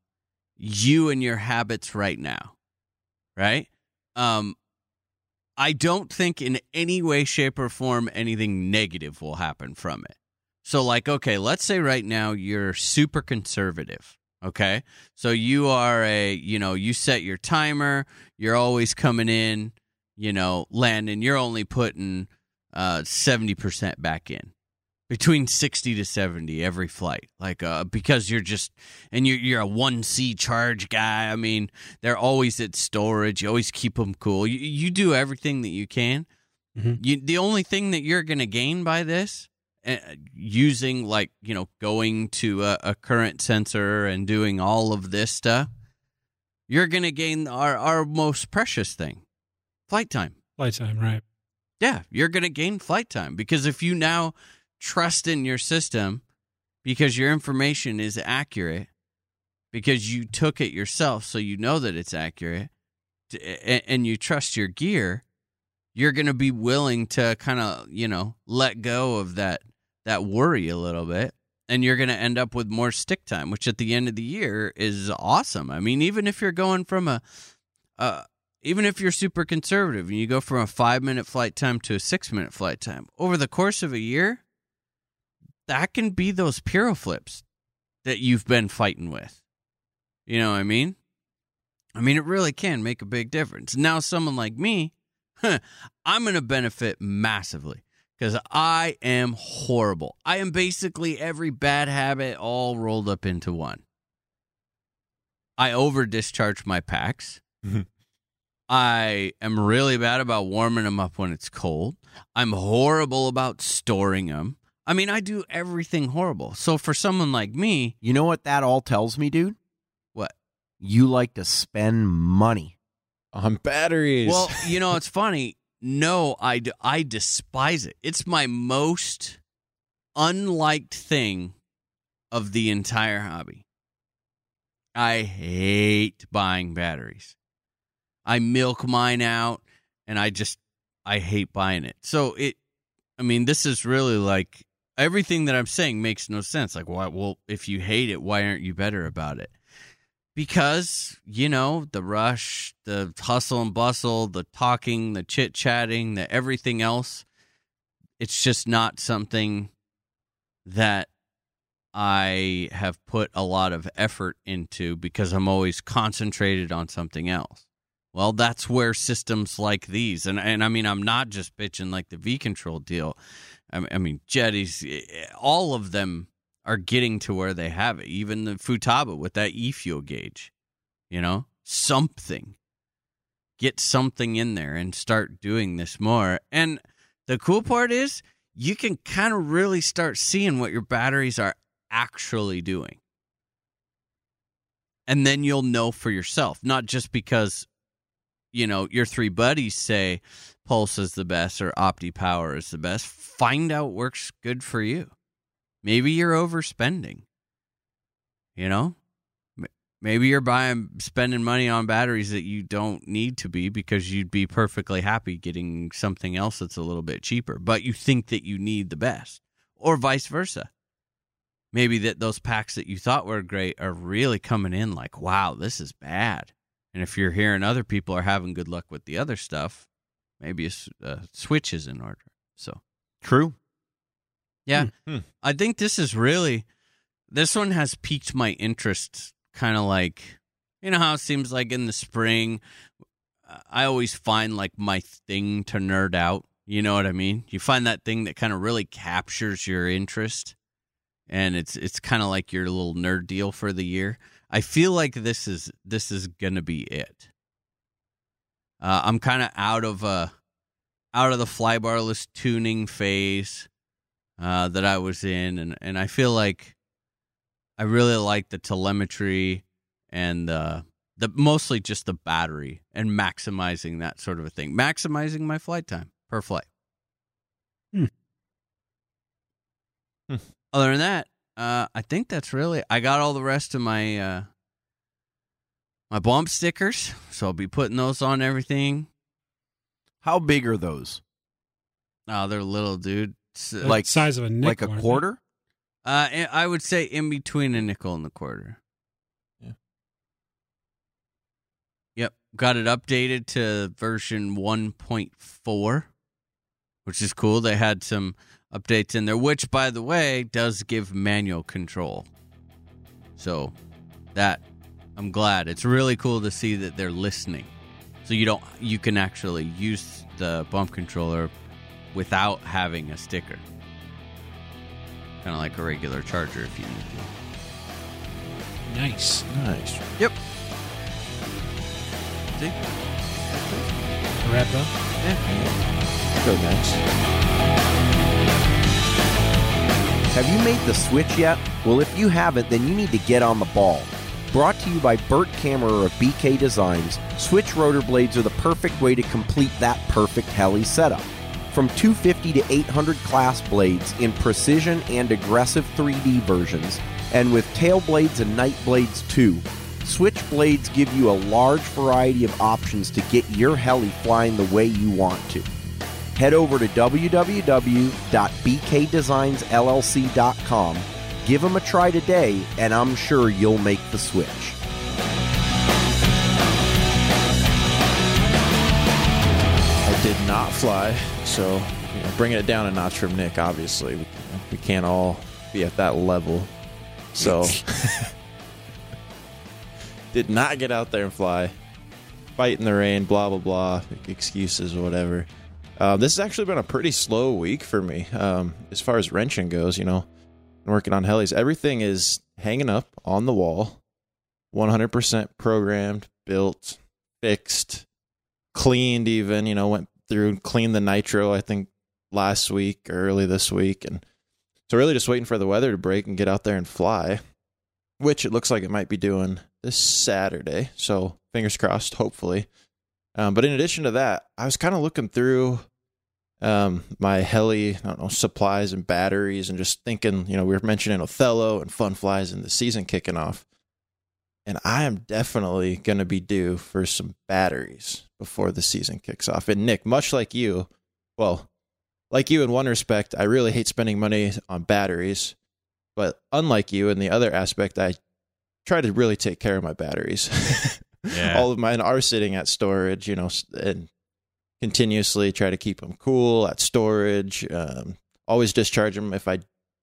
Speaker 4: you and your habits right now. Right? Um I don't think in any way shape or form anything negative will happen from it. So like okay, let's say right now you're super conservative. Okay? So you are a, you know, you set your timer, you're always coming in, you know, landing, you're only putting uh 70% back in between 60 to 70 every flight like uh because you're just and you're you're a 1c charge guy i mean they're always at storage you always keep them cool you, you do everything that you can
Speaker 1: Mhm.
Speaker 4: you the only thing that you're going to gain by this Eh, using like you know going to a, a current sensor and doing all of this stuff you're going to gain our our most precious thing flight time
Speaker 1: Flight time, right?
Speaker 4: yeah, you're going to gain flight time because if you now trust in your system because your information is accurate, because you took it yourself, so you know that it's accurate, t- a- and you trust your gear, you're going to be willing to kind of, you know, let go of that that worry a little bit and you're going to end up with more stick time, which at the end of the year is awesome. I mean, even if you're going from a uh, even if you're super conservative and you go from a five minute flight time to a six minute flight time over the course of a year, that can be those piro flips that you've been fighting with. You know what I mean? I mean, it really can make a big difference. Now, someone like me, I'm going to benefit massively because I am horrible. I am basically every bad habit all rolled up into one. I over discharge my packs. Mm-hmm. I am really bad about warming them up when it's cold. I'm horrible about storing them. I mean, I do everything horrible. So for someone like me,
Speaker 2: You know what that all tells me, dude?
Speaker 4: what?
Speaker 2: You like to spend money.
Speaker 3: on batteries.
Speaker 4: Well, you know, it's funny. No, I, I despise it. It's my most unliked thing of the entire hobby. I hate buying batteries. I milk mine out and I just I hate buying it. So it I mean, this is really like everything that I'm saying makes no sense. Like why well, if you hate it, why aren't you better about it? Because, you know, the rush, the hustle and bustle, the talking, the chit chatting, the everything else, it's just not something that I have put a lot of effort into because I'm always concentrated on something else. Well, that's where systems like these, and and I mean, I'm not just bitching like the V Control deal. I mean, I mean, Jetis, eh, all of them are getting to where they have it. Even the Futaba with that e fuel gauge, you know, something. Get something in there and start doing this more. And the cool part is, you can kind of really start seeing what your batteries are actually doing. And then you'll know for yourself, not just because, you know, your three buddies say Pulse is the best or Opti Power is the best. Find out works good for you. Maybe you're overspending. You know? Maybe you're buying spending money on batteries that you don't need to be because you'd be perfectly happy getting something else that's a little bit cheaper, but you think that you need the best. Or vice versa maybe that those packs that you thought were great are really coming in like, wow, this is bad. And if you're hearing other people are having good luck with the other stuff, maybe a switch is in order. So,
Speaker 2: True.
Speaker 4: Yeah,
Speaker 3: Hmm.
Speaker 4: I think this is really, this one has piqued my interest. Kind of like, you know how it seems like in the spring, I always find like my thing to nerd out. You know what I mean? You find that thing that kind of really captures your interest and it's it's kind of like your little nerd deal for the year. I feel like this is this is gonna be it. Uh, I'm kind of out of uh out of the flybarless tuning phase uh, that I was in, and and I feel like I really like the telemetry and the the mostly just the battery and maximizing that sort of a thing, maximizing my flight time per flight.
Speaker 1: Hmm.
Speaker 3: Hmm.
Speaker 4: Other than that, uh, I think that's really I got all the rest of my uh, my bump stickers. So I'll be putting those on everything.
Speaker 2: How big are those?
Speaker 4: Oh, they're little, dude. S-
Speaker 1: Like
Speaker 2: Like-
Speaker 1: size of a nickel,
Speaker 2: like a quarter?
Speaker 4: Uh, I I would say in between a nickel and a quarter.
Speaker 3: Yeah.
Speaker 4: Yep. Got it updated to version 1.4, which is cool. They had some updates in there, which, by the way, does give manual control. So that I'm glad. It's really cool to see that they're listening. So you don't you can actually use the bump controller without having a sticker. Kind of like a regular charger if you need to.
Speaker 1: Nice.
Speaker 3: Nice. Yep.
Speaker 4: See?
Speaker 1: Red bell.
Speaker 3: Go next.
Speaker 2: Have you made the switch yet? Well, if you haven't, then you need to get on the ball. Brought to you by Bert Kammerer of BK Designs, switch rotor blades are the perfect way to complete that perfect heli setup. From 250 to 800 class blades in precision and aggressive 3D versions, and with tail blades and night blades too. Switch blades give you a large variety of options to get your heli flying the way you want to head over to www.bkdesignsllc.com. Give them a try today, and I'm sure you'll make the switch.
Speaker 3: Not fly, so you know, bringing it down a notch from Nick. Obviously, we, we can't all be at that level. So, did not get out there and fly. Fight in the rain, blah blah blah, excuses, whatever. Uh, this has actually been a pretty slow week for me um, as far as wrenching goes. You know, working on helis, everything is hanging up on the wall, 100% programmed, built, fixed cleaned even you know went through and cleaned the nitro i think last week or early this week. And so really just waiting for the weather to break and get out there and fly which it looks like it might be doing this saturday. So fingers crossed hopefully. Um, but in addition to that i was kind of looking through um, my heli i don't know supplies and batteries and just thinking you know we were mentioning othello and fun flies and the season kicking off and I am definitely going to be due for some batteries before the season kicks off. And Nick, much like you, well, like you in one respect, I really hate spending money on batteries. But unlike you in the other aspect, I try to really take care of my batteries.
Speaker 4: Yeah.
Speaker 3: All of mine are sitting at storage, you know, and continuously try to keep them cool at storage. Um, always discharge them if I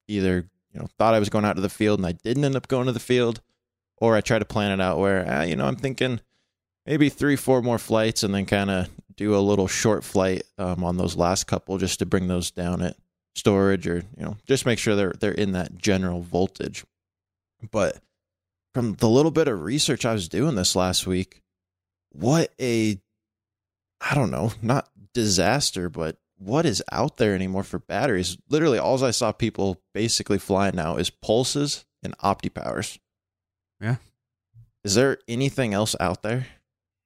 Speaker 3: either, you know, thought I was going out to the field and I didn't end up going to the field or I try to plan it out where, ah, you know, I'm thinking maybe three, four more flights and then kind of do a little short flight um, on those last couple just to bring those down at storage or, you know, just make sure they're, they're in that general voltage. But from the little bit of research I was doing this last week, what a, I don't know, not disaster, but what is out there anymore for batteries? Literally, all I saw people basically flying now is pulses and OptiPowers.
Speaker 4: Yeah.
Speaker 3: Is there anything else out there?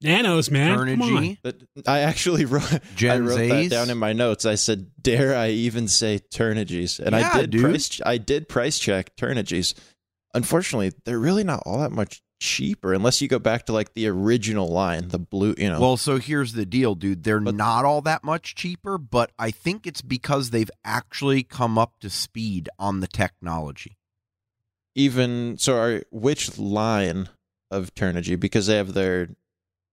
Speaker 1: Nanos, man. Come on.
Speaker 2: Turnigy,
Speaker 3: I actually wrote. I
Speaker 2: Gen
Speaker 3: wrote that down in my notes. I said, "Dare I even say Turnigies?" And I did
Speaker 2: dude.
Speaker 3: price. I did price check Turnigies. Unfortunately, they're really not all that much cheaper unless you go back to like the original line, the blue. You know,
Speaker 2: Well, so here's the deal, dude. They're
Speaker 3: But-
Speaker 2: not all that much cheaper, but I think it's because they've actually come up to speed on the technology.
Speaker 3: Even so, are which line of Turnigy? Because they have their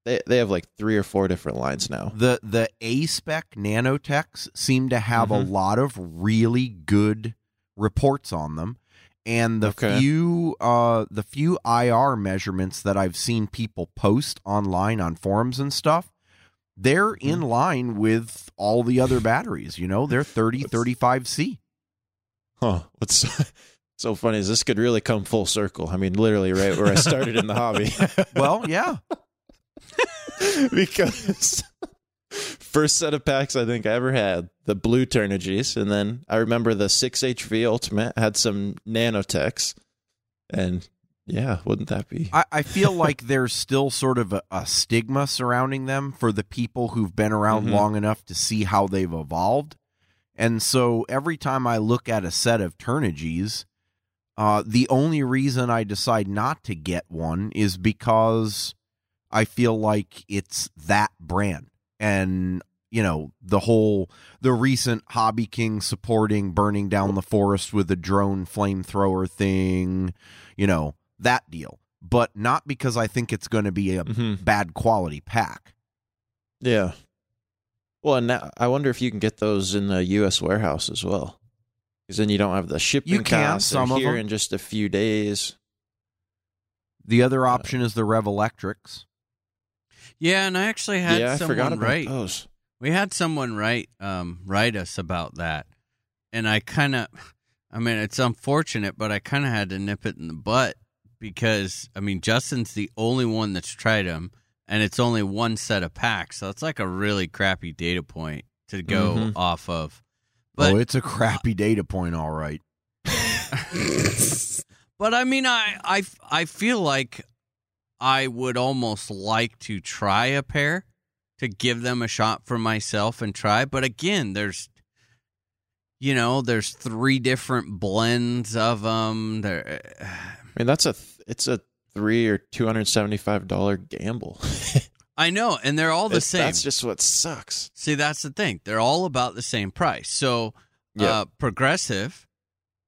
Speaker 3: they they have like three or four different lines now.
Speaker 2: The the A spec nanotechs seem to have a
Speaker 3: Mhm.
Speaker 2: lot of really good reports on them. And the
Speaker 3: Okay.
Speaker 2: few uh the few IR measurements that I've seen people post online on forums and stuff, they're in line with all the other batteries, you know, they're 30 35C.
Speaker 3: Huh? What's so funny is this could really come full circle. I mean, literally right where I started in the hobby.
Speaker 2: Well, yeah.
Speaker 3: because first set of packs I think I ever had the blue Turnigies, and then I remember the six HV Ultimate had some nanotechs, and yeah, wouldn't that be?
Speaker 2: I, I feel like there's still sort of a, a stigma surrounding them for the people who've been around
Speaker 3: Mhm.
Speaker 2: long enough to see how they've evolved. And so every time I look at a set of Turnigies, uh, the only reason I decide not to get one is because I feel like it's that brand. And you know, the whole the recent Hobby King supporting burning down the forest with a drone flamethrower thing, you know, that deal. But not because I think it's going to be a
Speaker 3: Mhm.
Speaker 2: bad quality pack.
Speaker 3: Yeah. Well, and now, I wonder if you can get those in the U.S. warehouse as well, because then you don't have the shipping
Speaker 2: You can,
Speaker 3: costs.
Speaker 2: some
Speaker 3: They're
Speaker 2: of
Speaker 3: here
Speaker 2: them.
Speaker 3: in just a few days.
Speaker 2: The other option is the Revolectrix.
Speaker 4: Yeah, and I actually had
Speaker 3: yeah, I
Speaker 4: someone
Speaker 3: forgot about
Speaker 4: write.
Speaker 3: those.
Speaker 4: We had someone write um write us about that. And I kind of I mean, it's unfortunate, but I kind of had to nip it in the butt because I mean, Justin's the only one that's tried them and it's only one set of packs. So it's like a really crappy data point to go
Speaker 3: Mhm.
Speaker 4: off of. But
Speaker 2: oh, it's a crappy data point, all right.
Speaker 4: but I mean, I, I, I feel like I would almost like to try a pair to give them a shot for myself and try. But again, there's, you know, there's three different blends of them. There, eh,
Speaker 3: I mean, that's a it's a three or two hundred seventy five dollar gamble.
Speaker 4: I know, and they're all the
Speaker 3: It's-
Speaker 4: same.
Speaker 3: That's just what sucks.
Speaker 4: See, that's the thing. They're all about the same price. So,
Speaker 3: Yeah.
Speaker 4: uh, Progressive,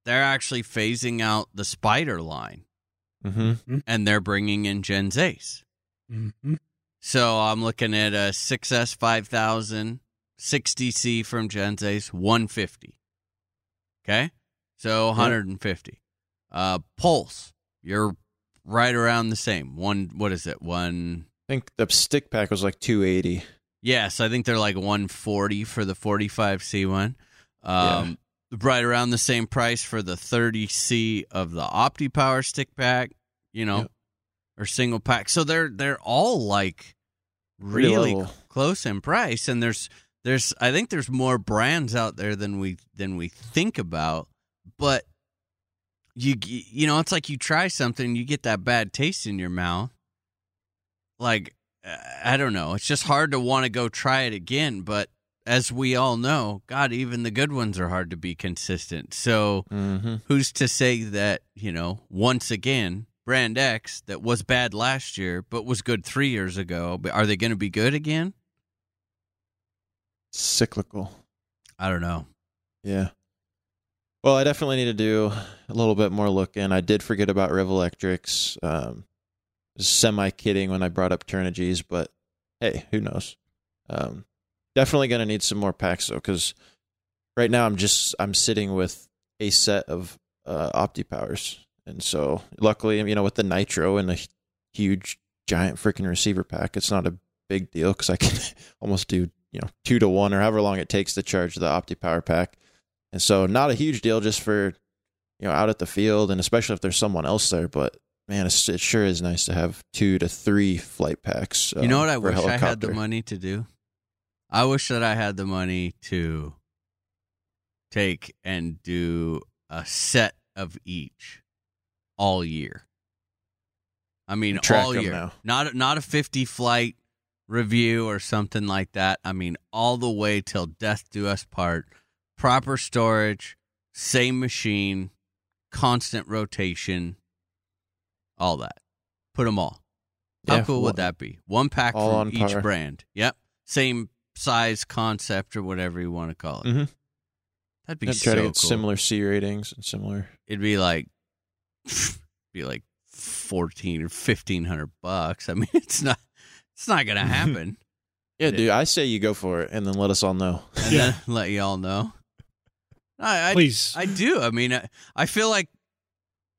Speaker 4: they're actually phasing out the Spider line,
Speaker 3: Mm-hmm.
Speaker 4: and they're bringing in Gen Ace.
Speaker 1: Mm-hmm.
Speaker 4: So I'm looking at a 6S 5000, 60C from Gen Ace, 150. Okay? So 150. Uh, Pulse, you're right around the same. One, what is it? One,
Speaker 3: I think the stick pack was like two eighty.
Speaker 4: yes, I think they're like 140 for the 45C one. Um, Right around the same price for the 30C of the OptiPower stick pack, you know,
Speaker 3: Yep.
Speaker 4: or single pack. So they're they're all like really close in price and there's there's I think there's more brands out there than we than we think about but you you know it's like you try something you get that bad taste in your mouth like uh, I don't know it's just hard to want to go try it again but as we all know god even the good ones are hard to be consistent so
Speaker 3: Mm-hmm.
Speaker 4: who's to say that you know once again brand x that was bad last year but was good three years ago are they going to be good again
Speaker 3: Cyclical.
Speaker 4: i don't know
Speaker 3: Yeah. Well, I definitely need to do a little bit more looking. I did forget about Revolectrix. Um, Semi kidding when I brought up Turnigy's, but hey, who knows? Um, definitely gonna need some more packs though, because right now I'm just I'm sitting with a set of uh, OptiPowers, and so luckily, you know, with the Nitro and a huge giant freaking receiver pack, it's not a big deal because I can almost do you know two to one or however long it takes to charge the Opti power pack. And so not a huge deal just for you know out at the field and especially if there's someone else there, but man, it sure is nice to have two to three flight packs.
Speaker 4: you know
Speaker 3: um,
Speaker 4: what i
Speaker 3: for a
Speaker 4: wish i had the money to do? I wish that i had the money to take and do a set of each all year. I mean
Speaker 3: Track
Speaker 4: all year.
Speaker 3: now.
Speaker 4: not not a 50 flight review or something like that. I mean all the way till death do us part. Proper storage same machine constant rotation all that put them all how
Speaker 3: Yeah,
Speaker 4: cool would that be one pack
Speaker 3: all
Speaker 4: from
Speaker 3: on
Speaker 4: each
Speaker 3: par.
Speaker 4: brand yep same size concept or whatever you want to call it
Speaker 3: Mm-hmm.
Speaker 4: that'd be
Speaker 3: Yeah,
Speaker 4: so
Speaker 3: try to get
Speaker 4: cool
Speaker 3: similar C ratings and similar.
Speaker 4: it'd be like be like 14 or 1500 bucks i mean it's not it's not gonna happen
Speaker 3: Yeah, dude, I say you go for it and then let us all know.
Speaker 4: and
Speaker 1: Yeah.
Speaker 4: then let y'all know I, I,
Speaker 1: Please.
Speaker 4: I do i mean I, I feel like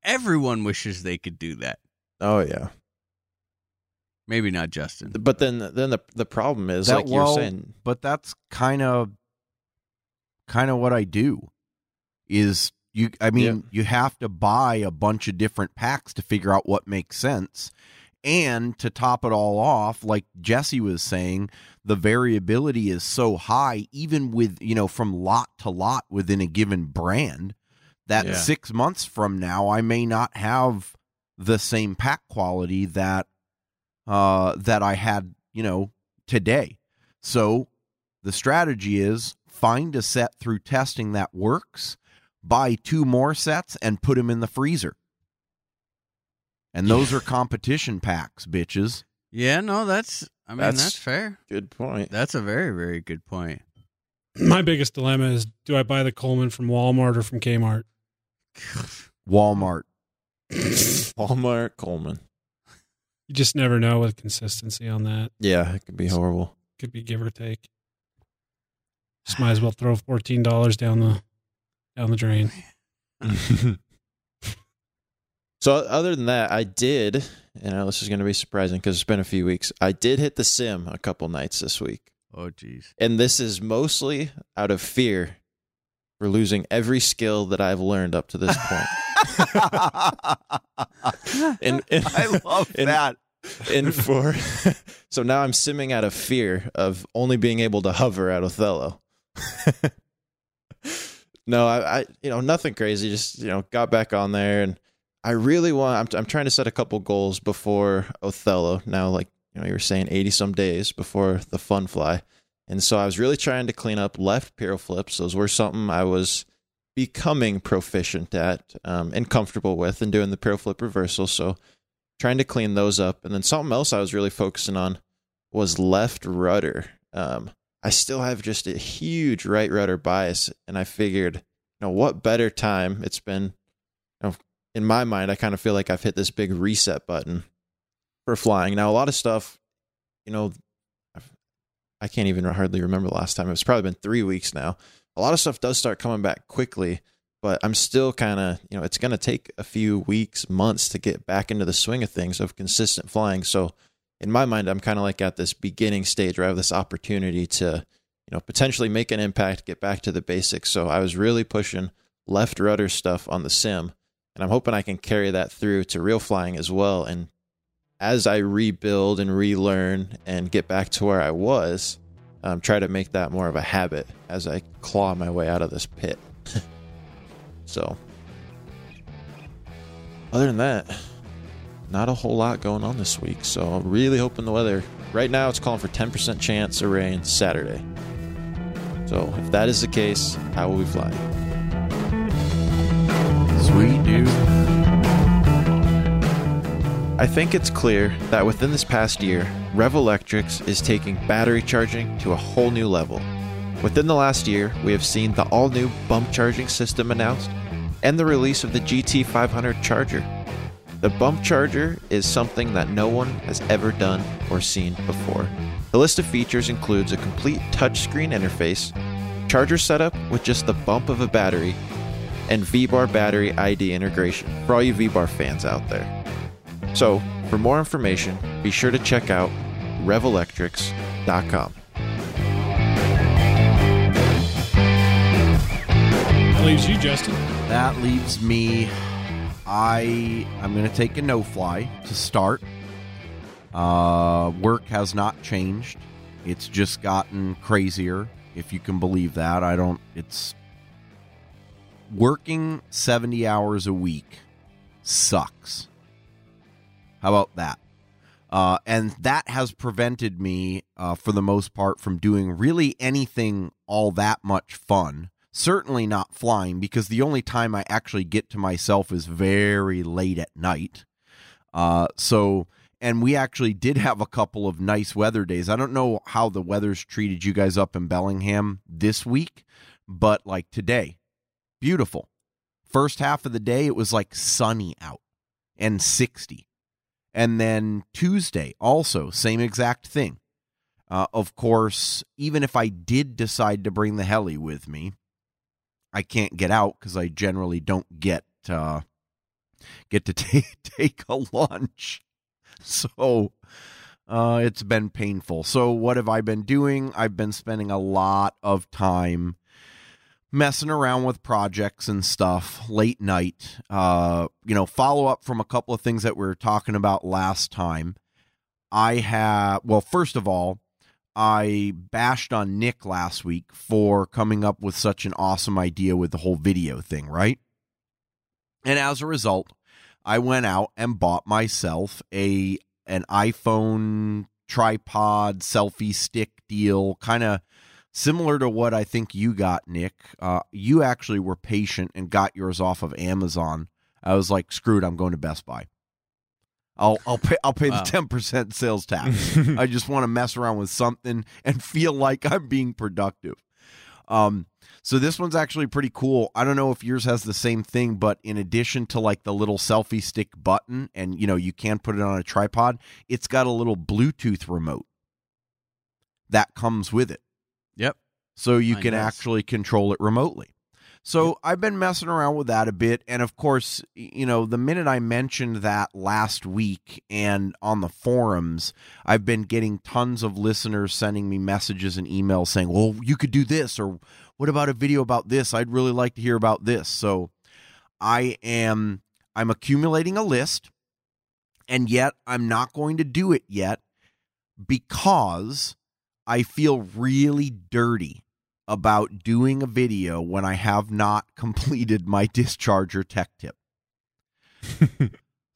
Speaker 4: everyone wishes they could do that
Speaker 3: Oh yeah,
Speaker 4: maybe not justin
Speaker 3: but then then the the problem is
Speaker 2: That-
Speaker 3: like
Speaker 2: you're
Speaker 3: saying.
Speaker 2: but that's kind of kind of what I do is you I mean
Speaker 3: Yeah.
Speaker 2: you have to buy a bunch of different packs to figure out what makes sense and to top it all off like Jesse was saying the variability is so high even with you know from lot to lot within a given brand that
Speaker 3: Yeah.
Speaker 2: 6 months from now I may not have the same pack quality that uh that I had you know today so the strategy is find a set through testing that works, buy two more sets and put them in the freezer. And those are competition packs, bitches.
Speaker 4: Yeah, no, that's. I mean,
Speaker 3: That's-
Speaker 4: that's, fair.
Speaker 3: Good point.
Speaker 4: That's a very, very good point.
Speaker 1: My biggest dilemma is do I buy the Coleman from Walmart or from Kmart?
Speaker 2: Walmart.
Speaker 3: Walmart Coleman.
Speaker 1: You just never know with consistency on that.
Speaker 3: Yeah, it could be horrible.
Speaker 1: Could be give or take. Just might as well throw fourteen dollars down the down the drain.
Speaker 3: so other than that, I did. You know, this is going to be surprising because it's been a few weeks. I did hit the sim a couple nights this week,
Speaker 4: Oh, jeez.
Speaker 3: and this is mostly out of fear for losing every skill that I've learned up to this point. and, and
Speaker 2: I love
Speaker 3: and-
Speaker 2: that.
Speaker 3: and for so now I'm simming out of fear of only being able to hover at Othello. no, I, I, you know, nothing crazy. Just you know, got back on there, and I really want. I'm, I'm trying to set a couple goals before Othello. Now, like you know, you were saying, eighty some days before the fun fly, and so I was really trying to clean up left piro flips. Those were something I was becoming proficient at um, and comfortable with, and doing the piro flip reversal. So trying to clean those up. And then something else I was really focusing on was left rudder. Um, I still have just a huge right rudder bias, and I figured, you know, what better time? It's been, you know, in my mind, I kind of feel like I've hit this big reset button for flying. Now, a lot of stuff, you know, I can't even hardly remember the last time. It's probably been three weeks now. A lot of stuff does start coming back quickly, but I'm still kind of, you know, it's going to take a few weeks, months to get back into the swing of things of consistent flying. So, in my mind, I'm kind of like at this beginning stage where I have this opportunity to, you know, potentially make an impact, get back to the basics. So, I was really pushing left rudder stuff on the sim, and I'm hoping I can carry that through to real flying as well. And as I rebuild and relearn and get back to where I was, um, try to make that more of a habit as I claw my way out of this pit. So, other than that, not a whole lot going on this week. So, I'm really hoping the weather. Right now, it's calling for 10% chance of rain Saturday. So, if that is the case, I will be flying. I think it's clear that within this past year, Revolectrix is taking battery charging to a whole new level. Within the last year, we have seen the all new bump charging system announced and the release of the GT500 charger. The bump charger is something that no one has ever done or seen before. The list of features includes a complete touchscreen interface, charger setup with just the bump of a battery, and V-Bar battery ID integration for all you V-Bar fans out there. So, for more information, be sure to check out revolectrix.com.
Speaker 1: That leaves you, Justin.
Speaker 2: That leaves me. I I'm going to take a no fly to start. Uh, work has not changed. It's just gotten crazier, if you can believe that. I don't. It's working 70 hours a week sucks. How about that? Uh, and that has prevented me, uh, for the most part, from doing really anything all that much fun. Certainly not flying, because the only time I actually get to myself is very late at night. Uh, so, and we actually did have a couple of nice weather days. I don't know how the weather's treated you guys up in Bellingham this week, but like today, beautiful. First half of the day, it was like sunny out and 60. And then Tuesday, also, same exact thing. Uh, of course, even if I did decide to bring the heli with me, I can't get out because I generally don't get uh, get to take take a lunch. So uh, it's been painful. So what have I been doing? I've been spending a lot of time messing around with projects and stuff late night. Uh, you know, follow up from a couple of things that we were talking about last time. I have, well, first of all, I bashed on Nick last week for coming up with such an awesome idea with the whole video thing, right? And as a result, I went out and bought myself a an iPhone tripod selfie stick deal, kind of similar to what I think you got, Nick. Uh, you actually were patient and got yours off of Amazon. I was like, screwed, I'm going to Best Buy. I'll I'll pay I'll pay
Speaker 4: Wow.
Speaker 2: the ten percent sales tax. I just want to mess around with something and feel like I'm being productive. Um, so this one's actually pretty cool. I don't know if yours has the same thing, but in addition to like the little selfie stick button, and you know you can put it on a tripod, it's got a little Bluetooth remote that comes with it. So you
Speaker 4: Mine
Speaker 2: can
Speaker 4: does.
Speaker 2: actually control it remotely. So I've been messing around with that a bit. And of course, you know, the minute I mentioned that last week and on the forums, I've been getting tons of listeners sending me messages and emails saying, well, you could do this, or what about a video about this? I'd really like to hear about this. So I am I'm accumulating a list, and yet I'm not going to do it yet because I feel really dirty about doing a video when I have not completed my discharger tech tip.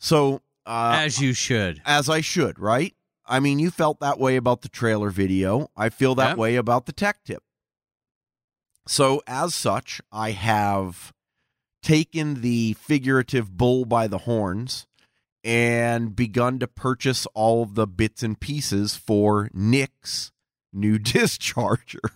Speaker 2: so, uh,
Speaker 4: As you should.
Speaker 2: as I should, right? I mean, you felt that way about the trailer video. I feel that
Speaker 4: Yep.
Speaker 2: way about the tech tip. So, as such, I have taken the figurative bull by the horns and begun to purchase all of the bits and pieces for Nick's new discharger.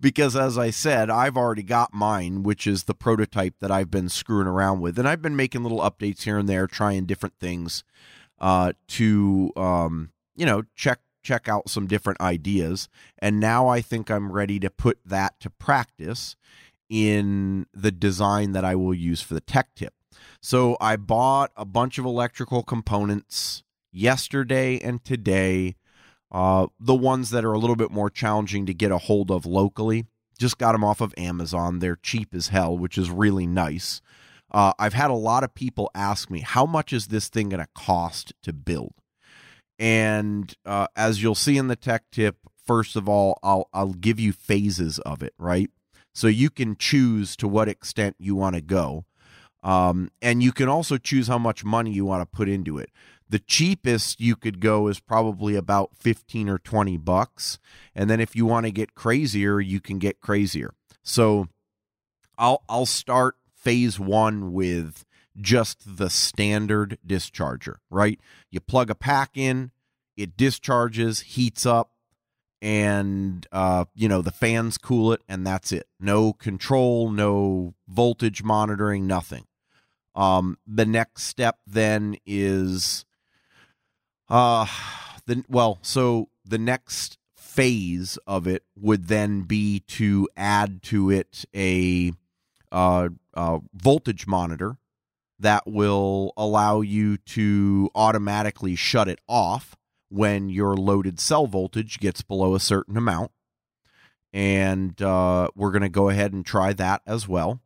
Speaker 2: because as I said, I've already got mine, which is the prototype that I've been screwing around with. And I've been making little updates here and there, trying different things uh, to um, you know, check check out some different ideas. And now I think I'm ready to put that to practice in the design that I will use for the tech tip. So I bought a bunch of electrical components yesterday and today. Uh, the ones that are a little bit more challenging to get a hold of locally. Just got them off of Amazon. They're cheap as hell, which is really nice. Uh, I've had a lot of people ask me, how much is this thing going to cost to build? And uh, as you'll see in the tech tip, first of all, I'll I'll give you phases of it, right? So you can choose to what extent you want to go, um, and you can also choose how much money you want to put into it. The cheapest you could go is probably about fifteen or twenty bucks, and then if you want to get crazier, you can get crazier. So I'll I'll start phase one with just the standard discharger, right? You plug a pack in, it discharges, heats up, and uh, you know the fans cool it, and that's it. No control, no voltage monitoring, nothing. Um, the next step then is, uh, the well, so the next phase of it would then be to add to it a uh, uh, voltage monitor that will allow you to automatically shut it off when your loaded cell voltage gets below a certain amount. And uh, we're going to go ahead and try that as well.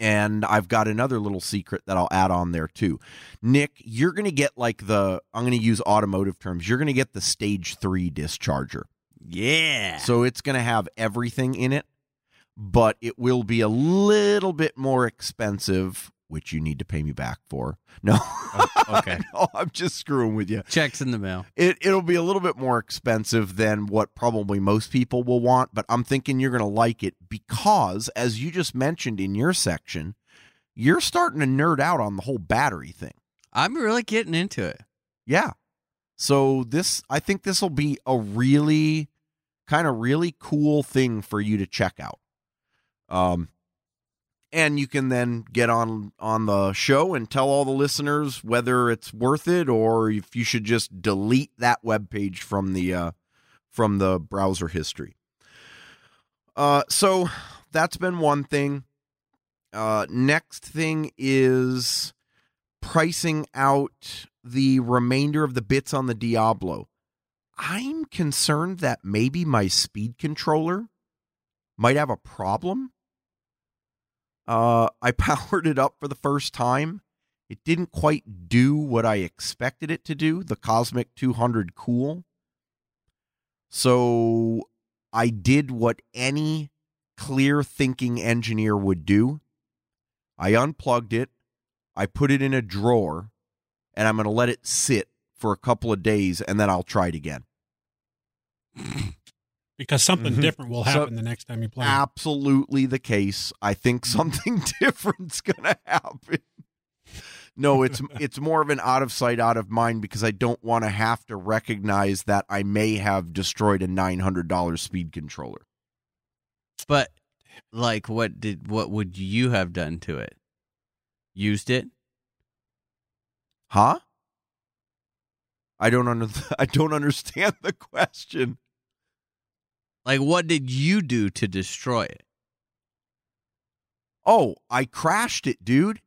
Speaker 2: And I've got another little secret that I'll add on there too. Nick, you're going to get like the, I'm going to use automotive terms, you're going to get the stage three discharger.
Speaker 4: Yeah.
Speaker 2: So it's going to have everything in it, but it will be a little bit more expensive, which you need to pay me back for. No,
Speaker 4: okay.
Speaker 2: no, I'm just screwing with you.
Speaker 4: Checks in the mail.
Speaker 2: It it'll be a little bit more expensive than what probably most people will want, but I'm thinking you're going to like it because as you just mentioned in your section, you're starting to nerd out on the whole battery thing.
Speaker 4: I'm really getting into it.
Speaker 2: Yeah. So this I think this will be a really kind of really cool thing for you to check out. Um and you can then get on on the show and tell all the listeners whether it's worth it or if you should just delete that web page from the uh from the browser history. Uh so that's been one thing. Uh next thing is pricing out the remainder of the bits on the Diablo. I'm concerned that maybe my speed controller might have a problem. Uh, I powered it up for the first time. It didn't quite do what I expected it to do, the Kosmik 200 Cool. So I did what any clear thinking engineer would do. I unplugged it, I put it in a drawer, and I'm going to let it sit for a couple of days and then I'll try it again.
Speaker 1: because something
Speaker 5: Mhm.
Speaker 1: different will
Speaker 2: So-
Speaker 1: happen the next time you play.
Speaker 2: Absolutely the case. I think something different's going to happen. No, it's it's more of an out of sight, out of mind because I don't want to have to recognize that I may have destroyed a nine hundred dollars speed controller.
Speaker 4: But like, what did what would you have done to it? Used it?
Speaker 2: Huh? I don't under I don't understand the question.
Speaker 4: Like, what did you do to destroy it?
Speaker 2: Oh, I crashed it, dude.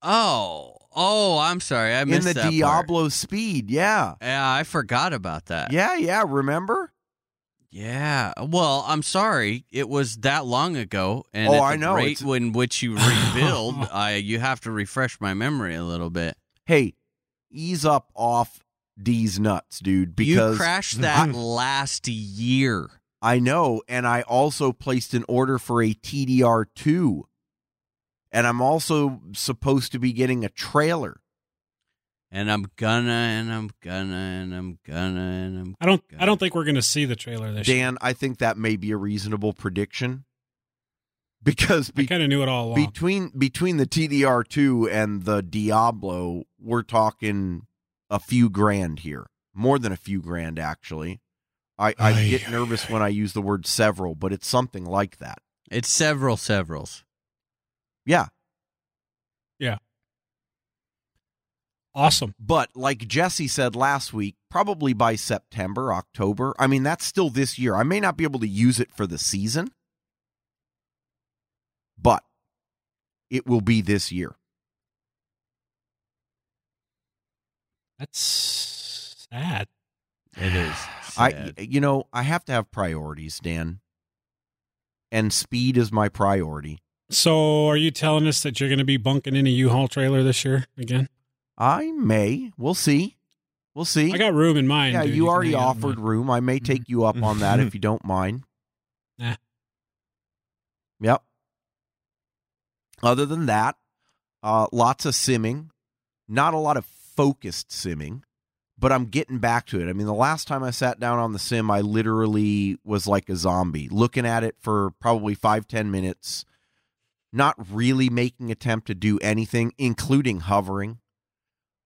Speaker 4: Oh, oh, I'm sorry, I missed that part.
Speaker 2: In the Diablo speed, yeah.
Speaker 4: Yeah, I forgot about that.
Speaker 2: Yeah, yeah, remember?
Speaker 4: Yeah. Well, I'm sorry. It was that long ago, and
Speaker 2: Oh, I know,
Speaker 4: rate
Speaker 2: it's-
Speaker 4: in which you rebuild, I you have to refresh my memory a little bit.
Speaker 2: Hey, ease up off D's nuts, dude, because
Speaker 4: you crashed that last year.
Speaker 2: I know, and I also placed an order for a TDR2. And I'm also supposed to be getting a trailer.
Speaker 4: And I'm gonna, and I'm gonna, and I'm gonna, and I'm.
Speaker 1: I don't. I don't think we're going to see the trailer this year.
Speaker 2: Dan, I think that may be a reasonable prediction. Because
Speaker 1: we
Speaker 2: be-
Speaker 1: kind of knew it all along.
Speaker 2: between between the TDR2 and the Diablo, we're talking a few grand here. More than a few grand actually. I, I
Speaker 1: Ay,
Speaker 2: get nervous
Speaker 1: ay.
Speaker 2: when I use the word several, but it's something like that.
Speaker 4: It's several severals.
Speaker 2: Yeah. Yeah.
Speaker 1: awesome.
Speaker 2: But like Jesse said last week, probably by September, October. I mean, that's still this year. I may not be able to use it for the season, but it will be this year.
Speaker 1: That's sad.
Speaker 4: It is.
Speaker 2: I you know, I have to have priorities, Dan. And speed is my priority.
Speaker 1: So, are you telling us that you're going to be bunking in a U-Haul trailer this year again?
Speaker 2: I may. We'll see. We'll see.
Speaker 1: I got room in mind.
Speaker 2: yeah,
Speaker 1: dude.
Speaker 2: you
Speaker 1: can
Speaker 2: already
Speaker 1: hang
Speaker 2: offered room. I may take you up on that if you don't mind.
Speaker 1: Nah.
Speaker 2: Yep. Other than that, uh, lots of simming. Not a lot of focused simming, but I'm getting back to it. I mean, the last time I sat down on the sim, I literally was like a zombie, looking at it for probably five, ten minutes, not really making attempt to do anything, including hovering.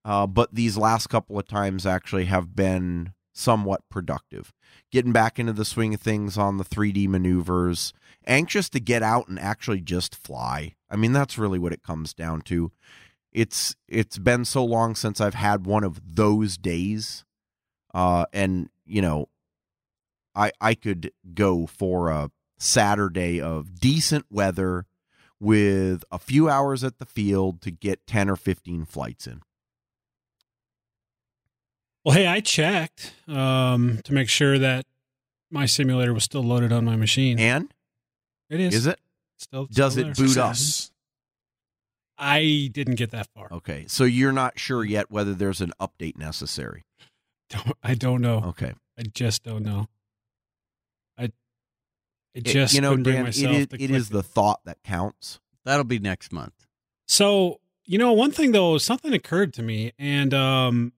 Speaker 2: Uh, but these last couple of times actually have been somewhat productive. Getting back into the swing of things on the 3D maneuvers, anxious to get out and actually just fly. I mean, that's really what it comes down to. It's it's been so long since I've had one of those days, uh, and you know, I I could go for a Saturday of decent weather with a few hours at the field to get ten or fifteen flights in.
Speaker 1: Well, hey, I checked um, to make sure that my simulator was still loaded on my machine.
Speaker 2: And
Speaker 1: it is.
Speaker 2: is it?
Speaker 1: Still.
Speaker 2: Does
Speaker 1: still
Speaker 2: it
Speaker 1: there.
Speaker 2: boot up?
Speaker 1: I didn't get that far.
Speaker 2: Okay, so you're not sure yet whether there's an update necessary.
Speaker 1: Don't, I don't know.
Speaker 2: Okay,
Speaker 1: I just don't know. I. I
Speaker 2: It-
Speaker 1: just
Speaker 2: you know,
Speaker 1: couldn't bring
Speaker 2: Dan, it
Speaker 1: myself
Speaker 2: is,
Speaker 1: to
Speaker 2: it
Speaker 1: click
Speaker 2: is the thought that counts.
Speaker 4: That'll be next month.
Speaker 1: So, you know, one thing though, something occurred to me, and um,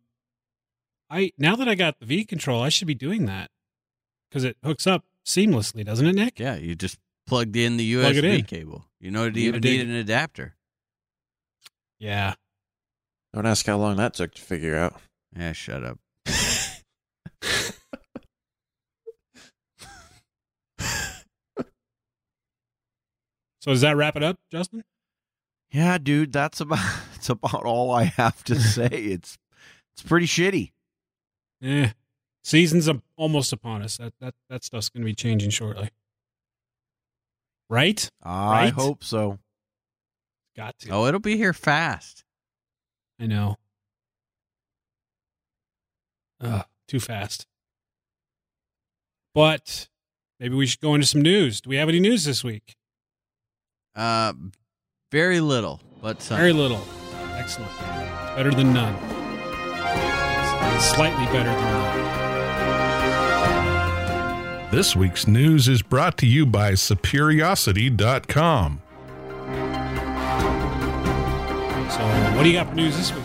Speaker 1: I now that I got the V control, I should be doing that because it hooks up seamlessly, doesn't it, Nick?
Speaker 4: Yeah, you just plugged in the
Speaker 1: Plug
Speaker 4: USB
Speaker 1: in.
Speaker 4: cable. You know,
Speaker 1: don't
Speaker 4: even need an adapter.
Speaker 1: Yeah.
Speaker 3: Don't ask how long that took to figure out.
Speaker 4: Yeah, shut up.
Speaker 1: So does that wrap it up, Justin?
Speaker 2: Yeah, dude, that's about that's about all I have to say. It's it's pretty shitty.
Speaker 1: Yeah. Season's almost upon us. That that that stuff's going to be changing shortly. Right?
Speaker 2: I
Speaker 1: Right?
Speaker 2: hope so.
Speaker 1: Got to.
Speaker 4: Oh, it'll be here fast.
Speaker 1: I know. Ugh, too fast. But maybe we should go into some news. Do we have any news this week?
Speaker 4: Uh, very little, but some.
Speaker 1: Very little. Excellent. Better than none. Slightly better than none.
Speaker 5: This week's news is brought to you by Superiosity.com.
Speaker 1: So, what do you got for news this week,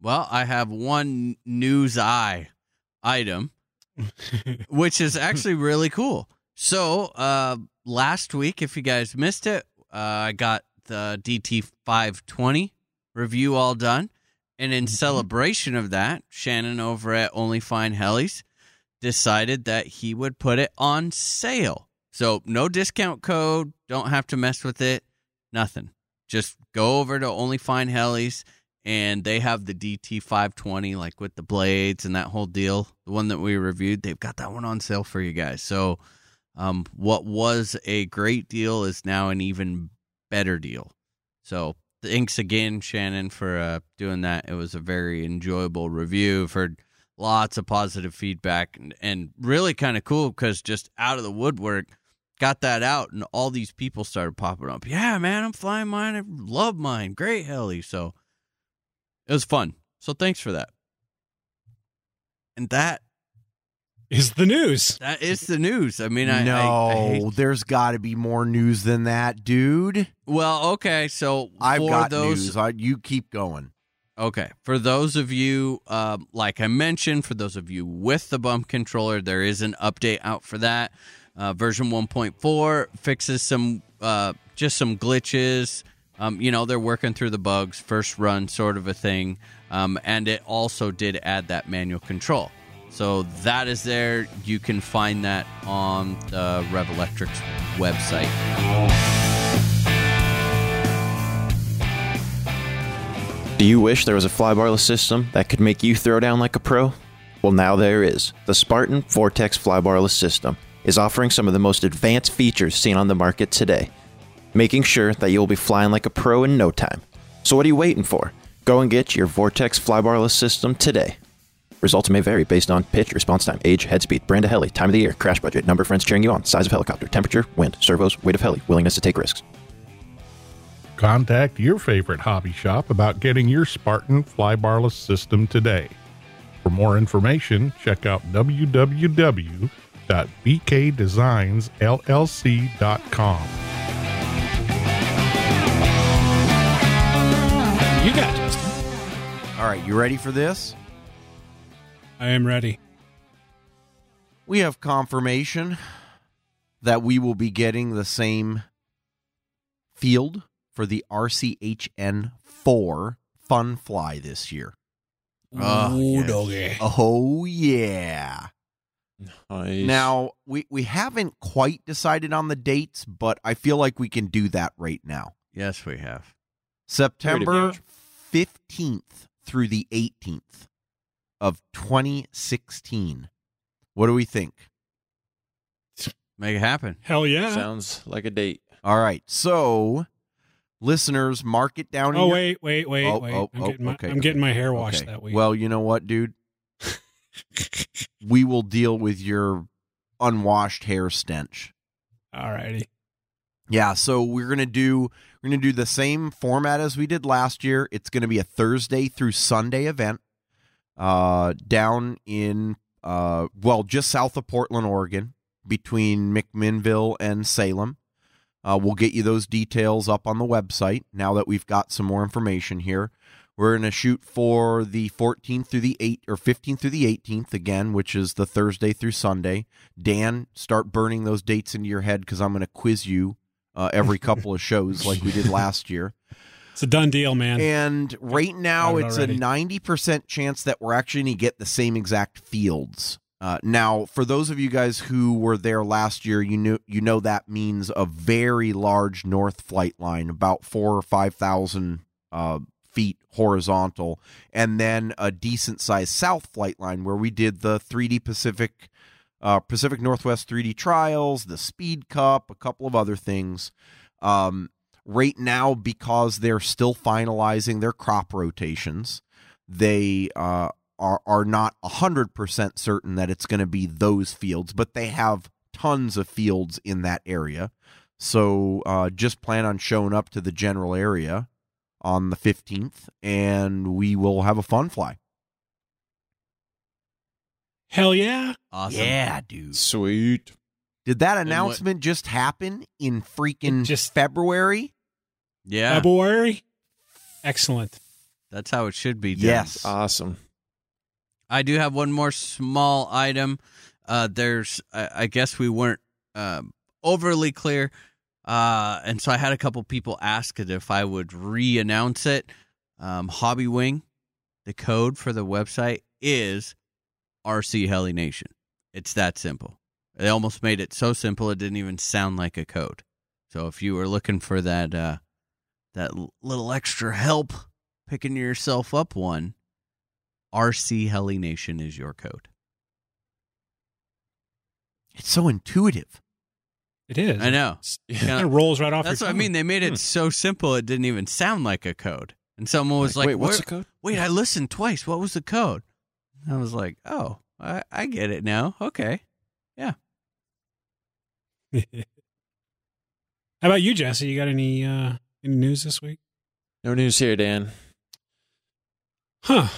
Speaker 4: Well, I have one news eye item, which is actually really cool. So, uh, last week, if you guys missed it, uh, I got the DT 520 review all done. And in celebration of that, Shannon over at Only Fine Helis decided that he would put it on sale. So no discount code, don't have to mess with it, nothing. Just go over to Only Fine Helis and they have the DT 520 like with the blades and that whole deal. The one that we reviewed, they've got that one on sale for you guys. So um, what was a great deal is now an even better deal. So thanks again, Shannon, for uh, doing that. It was a very enjoyable review. I've heard lots of positive feedback and, and really kind of cool because just out of the woodwork, got that out and all these people started popping up. Yeah, man, I'm flying mine. I love mine. Great heli. So it was fun. So thanks for that. And that
Speaker 1: Is the news.
Speaker 4: that is the news. I mean, I
Speaker 2: no,
Speaker 4: I, I hate-
Speaker 2: there's got to be more news than that, dude.
Speaker 4: well, okay. So
Speaker 2: I've
Speaker 4: for
Speaker 2: got
Speaker 4: those,
Speaker 2: news. I, you keep going.
Speaker 4: Okay. For those of you, um, like I mentioned, for those of you with the bump controller, there is an update out for that. Uh, version 1.4 fixes some, uh, just some glitches. Um, you know, they're working through the bugs, first run sort of a thing. Um, and it also did add that manual control. So that is there. You can find that on the Revolectrix website.
Speaker 3: Do you wish there was a flybarless system that could make you throw down like a pro? Well, now there is. The Spartan Vortex flybarless system is offering some of the most advanced features seen on the market today, making sure that you'll be flying like a pro in no time. So what are you waiting for? Go and get your Vortex flybarless system today. Results may vary based on pitch, response time, age, head speed, brand of heli, time of the year, crash budget, number of friends cheering you on, size of helicopter, temperature, wind, servos, weight of heli, willingness to take risks.
Speaker 5: Contact your favorite hobby shop about getting your Spartan flybarless system today. For more information, check out www.bkdesignsllc.com.
Speaker 1: You got Justin.
Speaker 2: All right, you ready for this?
Speaker 1: I am ready.
Speaker 2: We have confirmation that we will be getting the same field for the RCHN 4 Fun Fly this year.
Speaker 4: Oh,
Speaker 1: Ooh, ah,
Speaker 4: yes.
Speaker 1: doggy.
Speaker 2: Oh, yeah.
Speaker 3: Nice.
Speaker 2: Now, we, we haven't quite decided on the dates, but I feel like we can do that right now.
Speaker 4: Yes, we have.
Speaker 2: September 15th through the 18th of 2016. What do we think?
Speaker 4: Make it happen.
Speaker 1: Hell yeah.
Speaker 3: sounds like a date.
Speaker 2: All right. So, listeners, mark it down. in
Speaker 1: oh
Speaker 2: your-
Speaker 1: wait, wait, wait,
Speaker 2: Oh,
Speaker 1: wait.
Speaker 2: oh,
Speaker 1: I'm,
Speaker 2: oh,
Speaker 1: getting my,
Speaker 2: okay,
Speaker 1: I'm getting my hair
Speaker 2: okay.
Speaker 1: washed that week.
Speaker 2: Well, you know what, dude? We will deal with your unwashed hair stench.
Speaker 1: Alrighty.
Speaker 2: Yeah, so we're gonna do we're gonna do the same format as we did last year. It's gonna be a Thursday through Sunday event, uh, down in uh, well, just south of Portland, Oregon, between McMinnville and Salem. Uh, we'll get you those details up on the website now that we've got some more information here. We're going to shoot for the 14th through the 8th or 15th through the 18th again, which is the Thursday through Sunday. Dan, start burning those dates into your head because I'm going to quiz you uh, every couple of shows like we did last year.
Speaker 1: It's a done deal, man.
Speaker 2: And right now,
Speaker 1: it
Speaker 2: it's
Speaker 1: already.
Speaker 2: a 90% chance that we're actually going to get the same exact fields. Uh, now, for those of you guys who were there last year, you know you know that means a very large north flight line, about four or five thousand uh, feet horizontal, and then a decent sized south flight line where we did the 3D Pacific uh, Pacific Northwest 3D trials, the Speed Cup, a couple of other things. Um, right now, because they're still finalizing their crop rotations, they uh, are are not hundred percent certain that it's going to be those fields, but they have tons of fields in that area. So uh, just plan on showing up to the general area on the fifteenth, and we will have a fun fly.
Speaker 1: Hell yeah.
Speaker 4: Awesome.
Speaker 2: Yeah, dude.
Speaker 3: Sweet.
Speaker 2: Did that announcement just happen in freaking
Speaker 1: It just-
Speaker 2: February?
Speaker 4: Yeah.
Speaker 1: February. Excellent.
Speaker 4: That's how it should be done.
Speaker 2: Yes.
Speaker 3: Awesome.
Speaker 4: I do have one more small item. Uh, there's, I, I guess we weren't um, overly clear. Uh, and so I had a couple people ask if I would re-announce it. Um, Hobbywing, the code for the website is RC Heli Nation. It's that simple. They almost made it so simple it didn't even sound like a code. So if you were looking for that uh, that little extra help picking yourself up one, RC Heli Nation is your code.
Speaker 2: It's so intuitive.
Speaker 1: It is.
Speaker 4: I know.
Speaker 1: It kind of rolls right off.
Speaker 4: That's
Speaker 1: your
Speaker 4: what I mean. They made it so simple it didn't even sound like a code. And someone was like,
Speaker 3: wait, what's
Speaker 4: "Where-
Speaker 3: the code?
Speaker 4: Wait, I listened twice. What was the code? I was like, oh, I, I get it now. Okay. Yeah."
Speaker 1: How about you, Jesse? You got any uh, any news this week?
Speaker 3: No news here, Dan.
Speaker 1: Huh.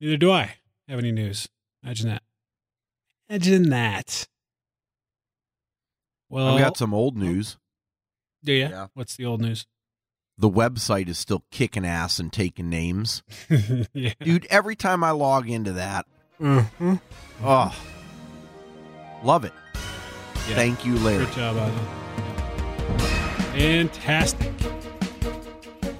Speaker 1: Neither do I have any news. Imagine that. Imagine that. Well,
Speaker 2: we got some old news.
Speaker 1: do you?
Speaker 2: Yeah.
Speaker 1: What's the old news?
Speaker 2: The website is still kicking ass and taking names.
Speaker 1: yeah.
Speaker 2: Dude, every time I log into that,
Speaker 1: Mhm.
Speaker 2: oh, love it.
Speaker 1: Yeah.
Speaker 2: Thank you, Larry.
Speaker 1: Great job, Ozzy. Fantastic.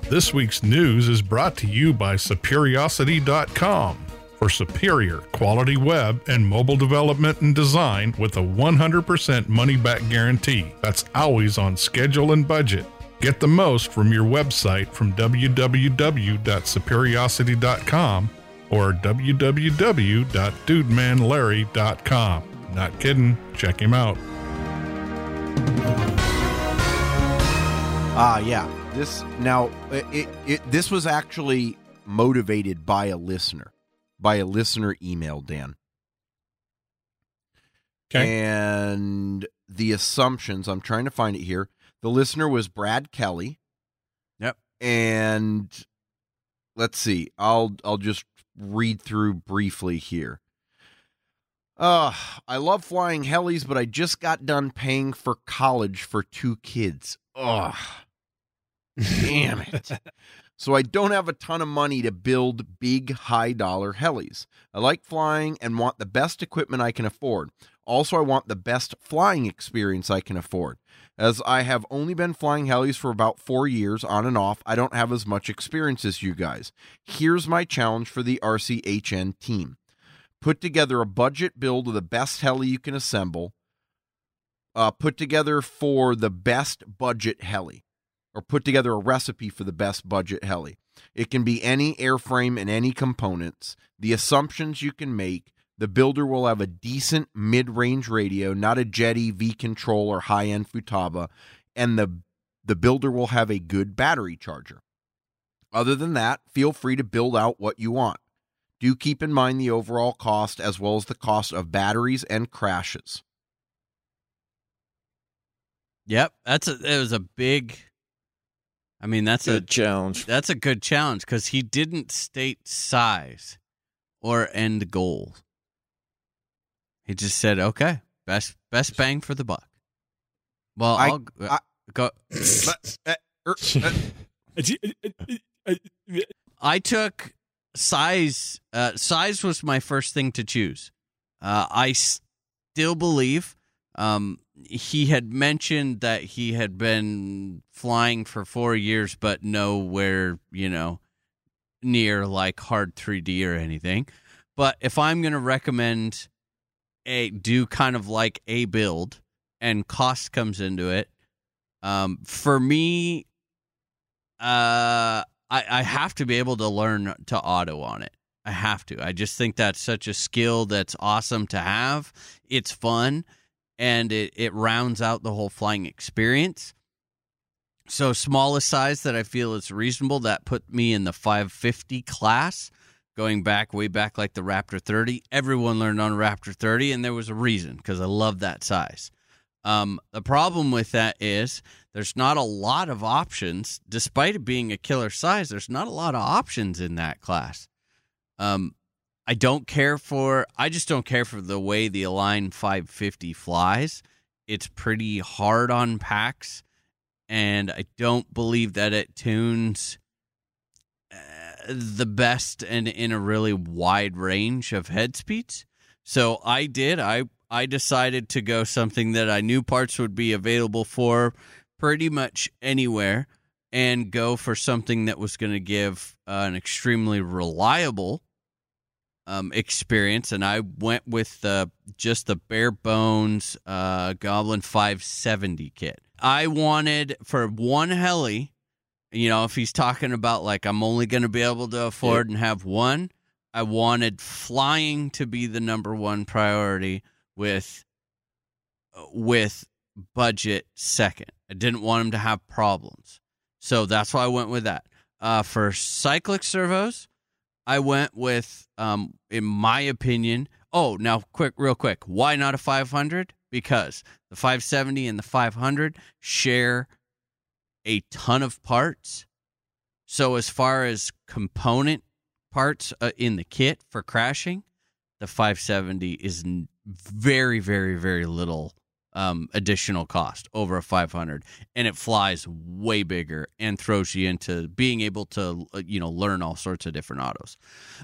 Speaker 5: This week's news is brought to you by Superiosity.com for superior quality web and mobile development and design with a 100% money back guarantee. That's always on schedule and budget. Get the most from your website from www.superiosity.com or www.dudemanlarry.com. Not kidding, check him out.
Speaker 2: Ah, yeah. This now it, it this was actually motivated by a listener, by a listener email, Dan.
Speaker 1: Okay.
Speaker 2: And the assumptions, I'm trying to find it here. The listener was Brad Kelly.
Speaker 4: Yep.
Speaker 2: And let's see. I'll I'll just read through briefly here. Uh, I love flying helis, but I just got done paying for college for two kids. Ugh. Damn it. So I don't have a ton of money to build big high dollar helis. I like flying and want the best equipment I can afford. Also, I want the best flying experience I can afford. As I have only been flying helis for about four years on and off, I don't have as much experience as you guys. Here's my challenge for the RCHN team put together a budget build of the best heli you can assemble, uh, put together for the best budget heli, or put together a recipe for the best budget heli. It can be any airframe and any components. The assumptions you can make. The builder will have a decent mid-range radio, not a Jeti V control or high-end Futaba, and the the builder will have a good battery charger. Other than that, feel free to build out what you want. Do keep in mind the overall cost as well as the cost of batteries and crashes.
Speaker 4: Yep. That's a, it was a big, I mean, that's
Speaker 3: Good
Speaker 4: a,
Speaker 3: challenge.
Speaker 4: that's a good challenge because he didn't state size or end goal. He just said, okay, best, best bang for the buck. Well,
Speaker 2: I-
Speaker 4: I'll
Speaker 2: I-
Speaker 4: go.
Speaker 2: But, uh, er, uh,
Speaker 4: I took size. Uh, size was my first thing to choose. Uh, I still believe um, he had mentioned that he had been flying for four years, but nowhere, you know, near like hard 3D or anything. But if I'm going to recommend a do kind of like a build and cost comes into it, um, for me, uh, I, I have to be able to learn to auto on it. I have to. I just think that's such a skill that's awesome to have. It's fun and it, it rounds out the whole flying experience. So smallest size that I feel is reasonable, that put me in the 550 class. Going back way back like the Raptor 30. Everyone learned on Raptor 30 and there was a reason because I love that size. Um, the problem with that is there's not a lot of options, despite it being a killer size. There's not a lot of options in that class. Um, I don't care for. I just don't care for the way the Align 550 flies. It's pretty hard on packs, and I don't believe that it tunes uh, the best and in a really wide range of head speeds. So I did. I I decided to go something that I knew parts would be available for pretty much anywhere and go for something that was going to give uh, an extremely reliable um, experience, and I went with uh, just the bare bones uh, Goblin 570 kit. I wanted for one heli, you know, if he's talking about like I'm only going to be able to afford and have one, I wanted flying to be the number one priority with with budget second. I didn't want him to have problems. So that's why I went with that. Uh, for cyclic servos, I went with, um, in my opinion, oh, now quick, real quick, why not a 500? Because the 570 and the 500 share a ton of parts. So as far as component parts uh, in the kit for crashing, the 570 is very, very, very little um, additional cost over a 500 and it flies way bigger and throws you into being able to uh, you know learn all sorts of different autos.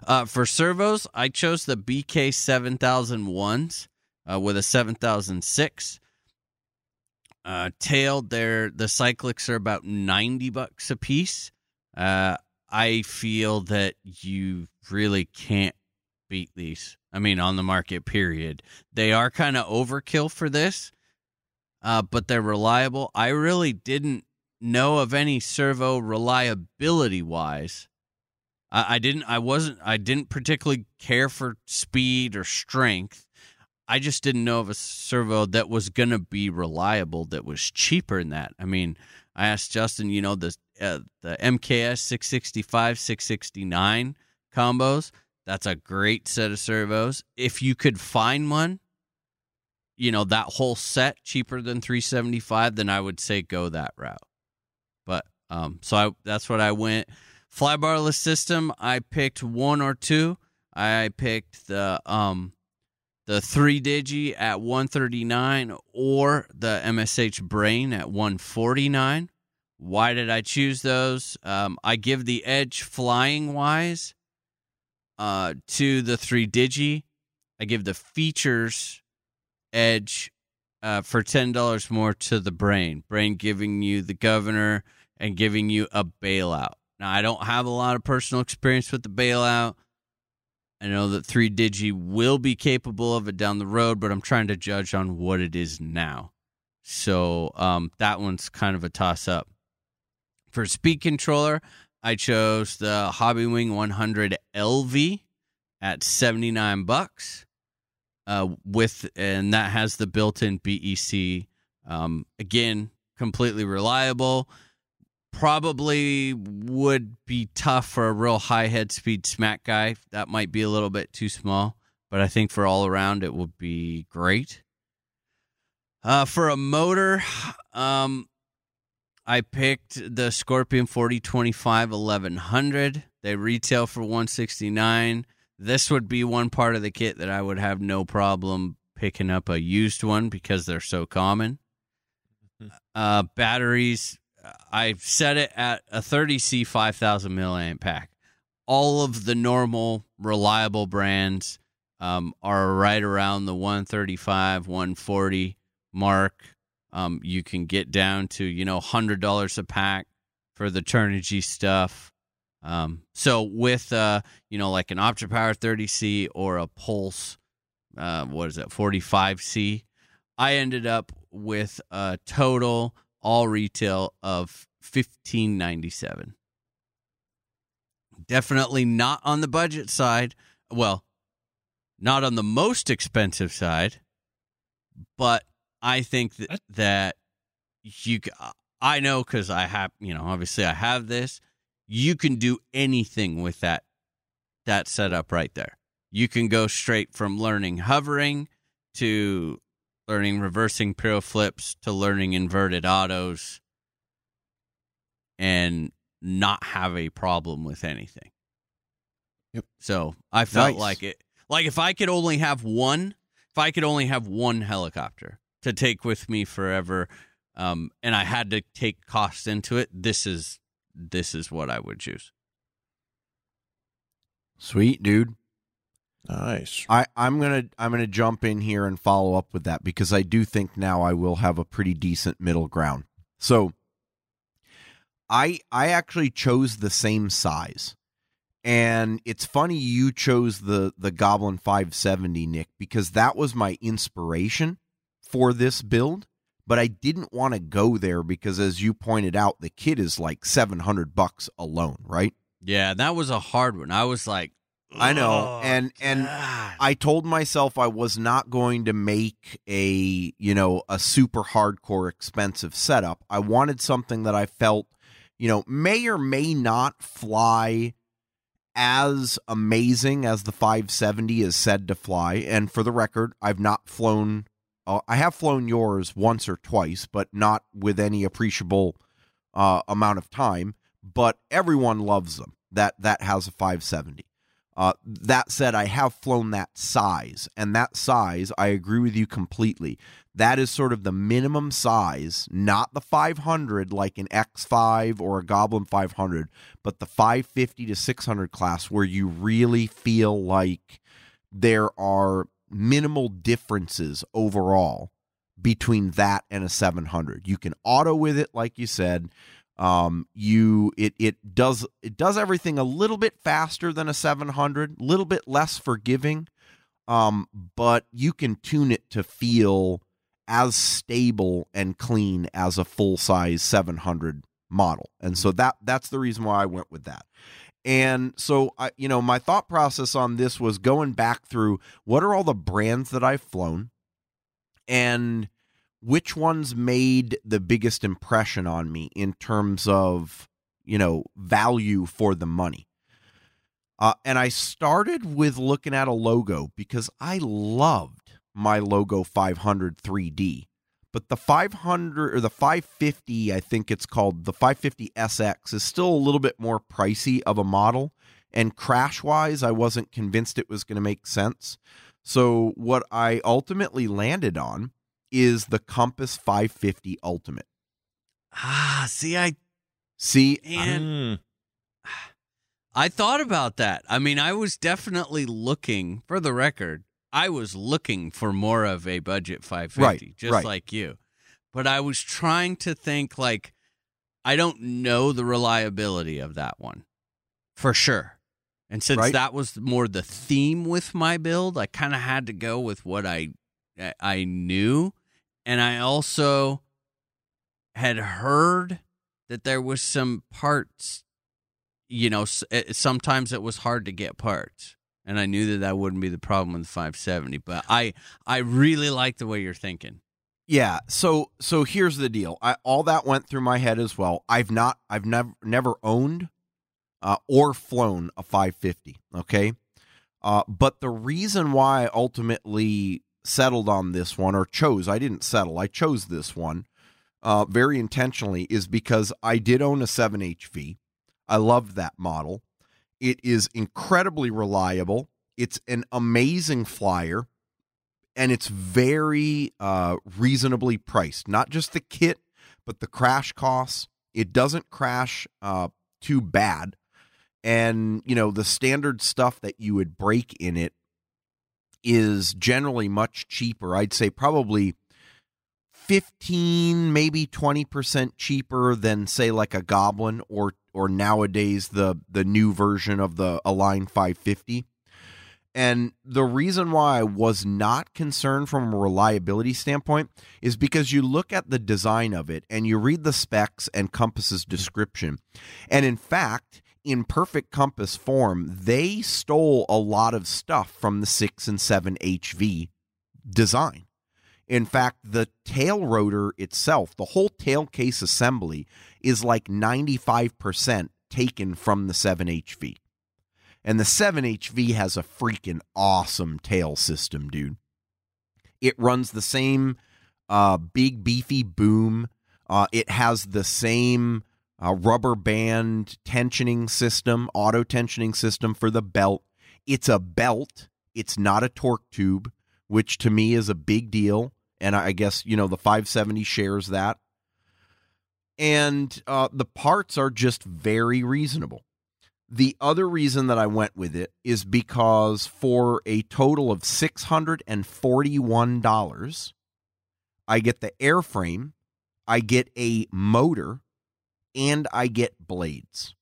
Speaker 4: Uh, for servos i chose the bk 7001s uh, with a 7006 uh, tailed there the cyclics are about 90 bucks a piece. Uh, i feel that you really can't beat these. I mean, on the market, period. They are kind of overkill for this, uh, but they're reliable. I really didn't know of any servo reliability wise. I, I didn't. I wasn't. I didn't particularly care for speed or strength. I just didn't know of a servo that was going to be reliable that was cheaper than that. I mean, I asked Justin, you know, the uh, the MKS 665, 669 combos. That's a great set of servos. If you could find one, you know, that whole set cheaper than 375, then I would say go that route. But um so I that's what I went. Flybarless system, I picked one or two. I picked the um the 3 digi at 139 or the MSH brain at 149. Why did I choose those? Um, I give the edge flying wise uh, to the 3 digi. I give the features edge uh, for $10 more to the brain. Brain giving you the governor and giving you a bailout. Now, I don't have a lot of personal experience with the bailout. I know that 3 Digi will be capable of it down the road, but I'm trying to judge on what it is now. So um, that one's kind of a toss up. For speed controller, I chose the Hobbywing 100 LV at 79 bucks. Uh, with and that has the built-in BEC. Um, again, completely reliable probably would be tough for a real high head speed smack guy. That might be a little bit too small, but I think for all around it would be great. Uh, for a motor, um, I picked the Scorpion 4025 1100. They retail for 169. This would be one part of the kit that I would have no problem picking up a used one because they're so common. Uh, batteries, I've set it at a 30C 5000 milliamp pack. All of the normal reliable brands um, are right around the 135, 140 mark. Um, you can get down to you know hundred dollars a pack for the Turnigy stuff. Um, so with uh, you know like an OptiPower 30C or a Pulse, uh, what is it 45C, I ended up with a total all retail of 1597 definitely not on the budget side well not on the most expensive side but i think that, that you I know because i have you know obviously i have this you can do anything with that that setup right there you can go straight from learning hovering to learning reversing pyro flips to learning inverted autos and not have a problem with anything.
Speaker 3: Yep.
Speaker 4: So I felt
Speaker 2: Nice.
Speaker 4: like it like if I could only have one if I could only have one helicopter to take with me forever, um, and I had to take costs into it, this is this is what I would choose.
Speaker 2: Sweet, dude.
Speaker 3: Nice.
Speaker 2: I, I'm gonna I'm gonna jump in here and follow up with that because I do think now I will have a pretty decent middle ground. So I I actually chose the same size. And it's funny you chose the the Goblin 570 Nick because that was my inspiration for this build, but I didn't want to go there because as you pointed out the kit is like 700 bucks alone, right?
Speaker 4: Yeah, that was a hard one. I was like,
Speaker 2: I know.
Speaker 4: "Oh,
Speaker 2: and and I told myself I was not going to make a, you know, a super hardcore expensive setup. I wanted something that I felt, you know, may or may not fly as amazing as the 570 is said to fly. And for the record, I've not flown uh, I have flown yours once or twice, but not with any appreciable uh, amount of time, but everyone loves them. That that has a 570. Uh, that said, I have flown that size, and that size, I agree with you completely. That is sort of the minimum size, not the 500 like an X5 or a Goblin 500, but the 550 to 600 class where you really feel like there are minimal differences overall between that and a 700. You can auto with it, like you said. Um you it it does it does everything a little bit faster than a 700 a little bit less forgiving. Um but you can tune it to feel as stable and clean as a full size 700 model. And so that that's the reason why I went with that and so I you know my thought process on this was going back through what are all the brands that I've flown and which ones made the biggest impression on me in terms of you know value for the money. Uh, and i started with looking at a logo because i loved my logo 500 3d but the 500 or the 550 i think it's called the 550 sx is still a little bit more pricey of a model and crash wise i wasn't convinced it was going to make sense so what i ultimately landed on is the Compass 550 Ultimate.
Speaker 4: ah, see, I
Speaker 2: See,
Speaker 4: and
Speaker 3: Mm.
Speaker 4: I thought about that. I mean, I was definitely looking, for the record, I was looking for more of a budget 550,
Speaker 2: Right,
Speaker 4: just
Speaker 2: right.
Speaker 4: like you. But I was trying to think like I don't know the reliability of that one for sure. And since
Speaker 2: Right.
Speaker 4: that was more the theme with my build, I kind of had to go with what I I knew, and I also had heard that there was some parts you know eh, sometimes it was hard to get parts and i knew that that wouldn't be the problem with the 570 but i i really like the way you're thinking
Speaker 2: yeah. So so here's the deal. I all that went through my head as well. I've not I've never never owned uh, or flown a 550. Okay. Uh, but the reason why I ultimately settled on this one or chose I didn't settle I chose this one uh, very intentionally is because I did own a 7HV. I loved that model. It is incredibly reliable. It's an amazing flyer, and it's very uh, reasonably priced. Not just the kit, but the crash costs. It doesn't crash uh, too bad, and you know the standard stuff that you would break in it is generally much cheaper. I'd say probably 15 maybe 20% cheaper than say like a goblin or or nowadays the the new version of the align 550 and the reason why I was not concerned from a reliability standpoint is because you look at the design of it and you read the specs and Compass's description. And in fact, in perfect Compass form, they stole a lot of stuff from the 6 and 7 HV design. In fact, the tail rotor itself, the whole tail case assembly, is like 95% taken from the 7HV. And the 7HV has a freaking awesome tail system, dude. It runs the same uh, big, beefy boom. Uh, it has the same uh, rubber band tensioning system, auto tensioning system for the belt. It's a belt, it's not a torque tube, which to me is a big deal. And I guess, you know, the 570 shares that. And uh, the parts are just very reasonable. The other reason that I went with it is because for a total of $641, I get the airframe I get a motor, and I get blades.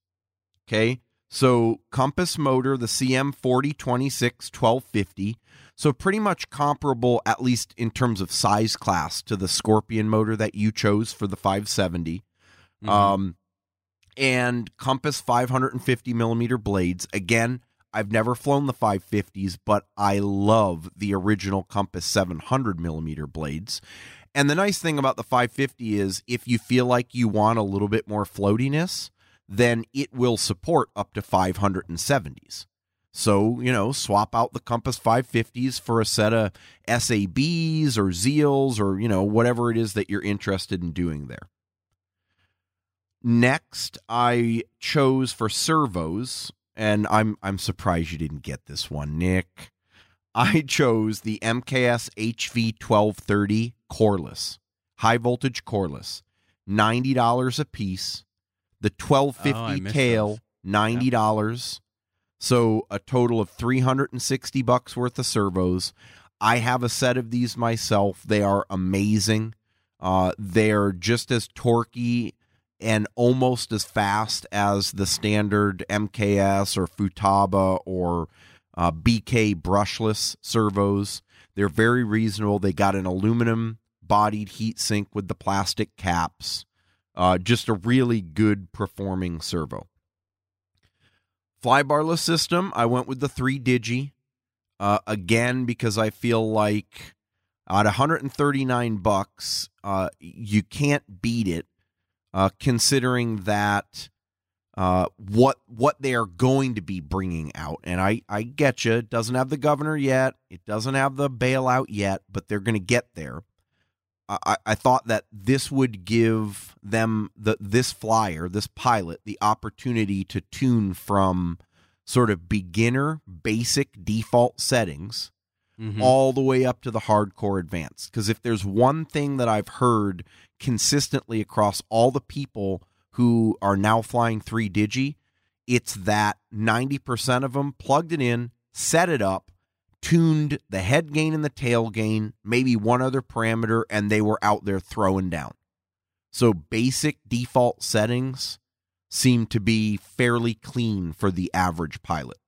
Speaker 2: Okay. So compass motor, the CM 4026 1250. So pretty much comparable, at least in terms of size class, to the Scorpion motor that you chose for the 570.
Speaker 4: Mhm.
Speaker 2: Um, and Compass 550 millimeter blades. Again, I've never flown the 550s, but I love the original Compass 700 millimeter blades. And the nice thing about the 550 is if you feel like you want a little bit more floatiness, then it will support up to 570s. So, you know, swap out the Compass 550s for a set of SABs or Zeals or, you know, whatever it is that you're interested in doing there. Next, I chose for servos, and I'm I'm surprised you didn't get this one, Nick. I chose the MKS HV 1230 coreless, high voltage coreless, ninety dollars a piece. The
Speaker 4: Oh,
Speaker 2: 1250
Speaker 4: missed
Speaker 2: tail, ninety dollars. So a total of 360 bucks worth of servos. I have a set of these myself. They are amazing. Uh, they're just as torquey and almost as fast as the standard MKS or Futaba or uh, BK brushless servos. They're very reasonable. They got an aluminum bodied heat sink with the plastic caps. Uh, just a really good performing servo. Flybarless system, I went with the 3 Digi. Uh, again, because I feel like at 139 bucks, uh, you can't beat it. Uh, considering that uh, what what they are going to be bringing out, and I I get you, it doesn't have the governor yet, it doesn't have the bailout yet, but they're going to get there. I, I- thought that this would give them the this flyer, this pilot, the opportunity to tune from sort of beginner, basic default settings
Speaker 4: Mhm.
Speaker 2: all the way up to the hardcore advanced. Because if there's one thing that I've heard consistently across all the people who are now flying 3 Digi, it's that 90% of them plugged it in, set it up, tuned the head gain and the tail gain, maybe one other parameter, and they were out there throwing down. So basic default settings seem to be fairly clean for the average pilot.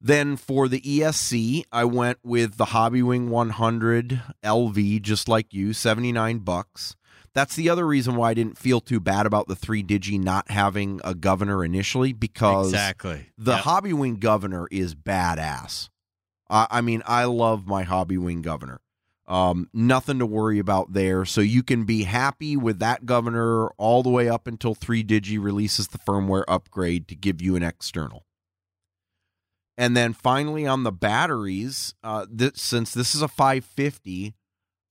Speaker 2: Then for the ESC, I went with the Hobbywing 100 LV, just like you, 79 bucks. That's the other reason why I didn't feel too bad about the 3 Digi not having a governor initially because
Speaker 4: exactly.
Speaker 2: the
Speaker 4: Yep.
Speaker 2: Hobbywing governor is badass. I, I mean, I love my Hobbywing governor. Um, nothing to worry about there. So you can be happy with that governor all the way up until 3Digi releases the firmware upgrade to give you an external. And then finally on the batteries, uh, this, since this is a 550,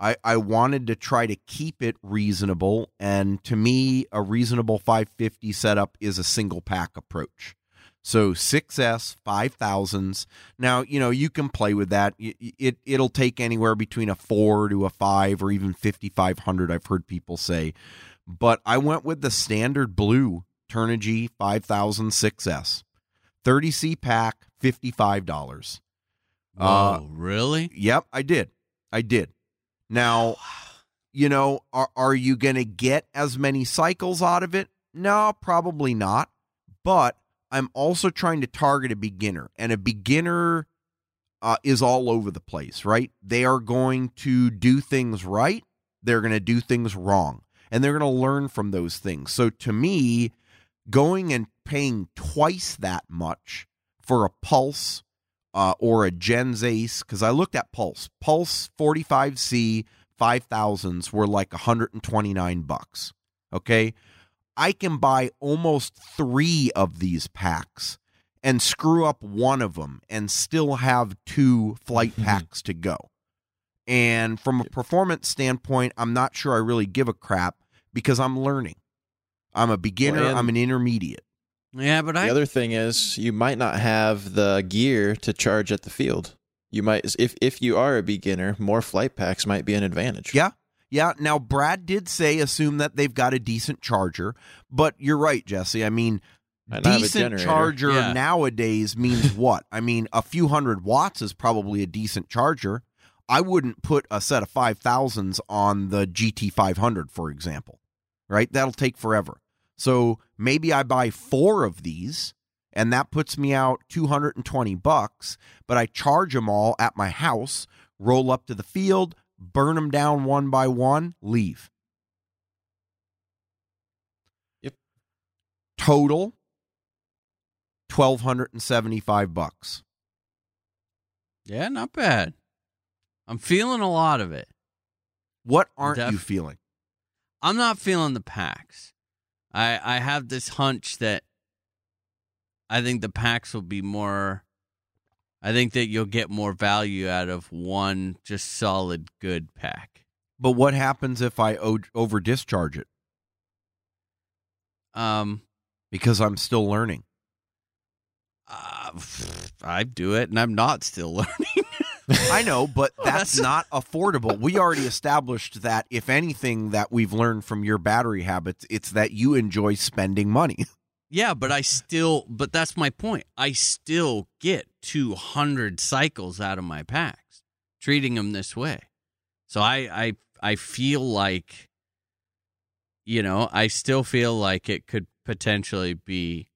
Speaker 2: I, I wanted to try to keep it reasonable. And to me, a reasonable 550 setup is a single pack approach. So 6S, 5000s. Now, you know, you can play with that. It, it, it'll take anywhere between a 4 to a 5 or even 5500, I've heard people say. But I went with the standard blue Turnigy 5000 6S. 30C pack, $55.
Speaker 4: Whoa,
Speaker 2: Uh,
Speaker 4: really?
Speaker 2: Yep, I did. I did. Now, you know, are are you going to get as many cycles out of it? No, probably not. But I'm also trying to target a beginner, and a beginner uh, is all over the place, right? They are going to do things right, they're going to do things wrong, and they're going to learn from those things. So to me, going and paying twice that much for a Pulse uh, or a Gens Ace, because I looked at Pulse, Pulse 45C 5000s were like 129 bucks. Okay. I can buy almost three of these packs and screw up one of them and still have two flight packs to go. And from a performance standpoint, I'm not sure I really give a crap because I'm learning. I'm a beginner,
Speaker 3: Well,
Speaker 2: I'm an intermediate.
Speaker 4: Yeah, but I
Speaker 3: The other thing is you might not have the gear to charge at the field. You might if if you are a beginner, more flight packs might be an advantage.
Speaker 2: Yeah. Yeah. Now, Brad did say assume that they've got a decent charger, but you're right, Jesse. I mean,
Speaker 3: And I a
Speaker 2: decent
Speaker 3: generator.
Speaker 2: charger
Speaker 4: Yeah.
Speaker 2: nowadays means what? I mean, a few hundred watts is probably a decent charger. I wouldn't put a set of 5000s on the GT500 for example. Right? That'll take forever. So maybe I buy 4 of these and that puts me out 220 bucks, but I charge them all at my house, roll up to the field, burn them down one by one, leave.
Speaker 3: Yep.
Speaker 2: Total 1275 bucks.
Speaker 4: Yeah, not bad. I'm feeling a lot of it.
Speaker 2: What aren't
Speaker 4: Def-
Speaker 2: you feeling?
Speaker 4: I'm not feeling the packs. I I have this hunch that I think the packs will be more I think that you'll get more value out of one just solid good pack.
Speaker 2: But what happens if I o- over discharge it
Speaker 4: Um
Speaker 2: because I'm still learning?
Speaker 4: uh, I do it and I'm not still learning.
Speaker 2: I know, but
Speaker 4: Oh,
Speaker 2: that's
Speaker 4: that's-
Speaker 2: not affordable. We already established that if anything that we've learned from your battery habits, it's that you enjoy spending money.
Speaker 4: Yeah, but I still, but that's my point. I still get 200 cycles out of my packs treating them this way. So I, I, I feel like, you know, I still feel like it could potentially be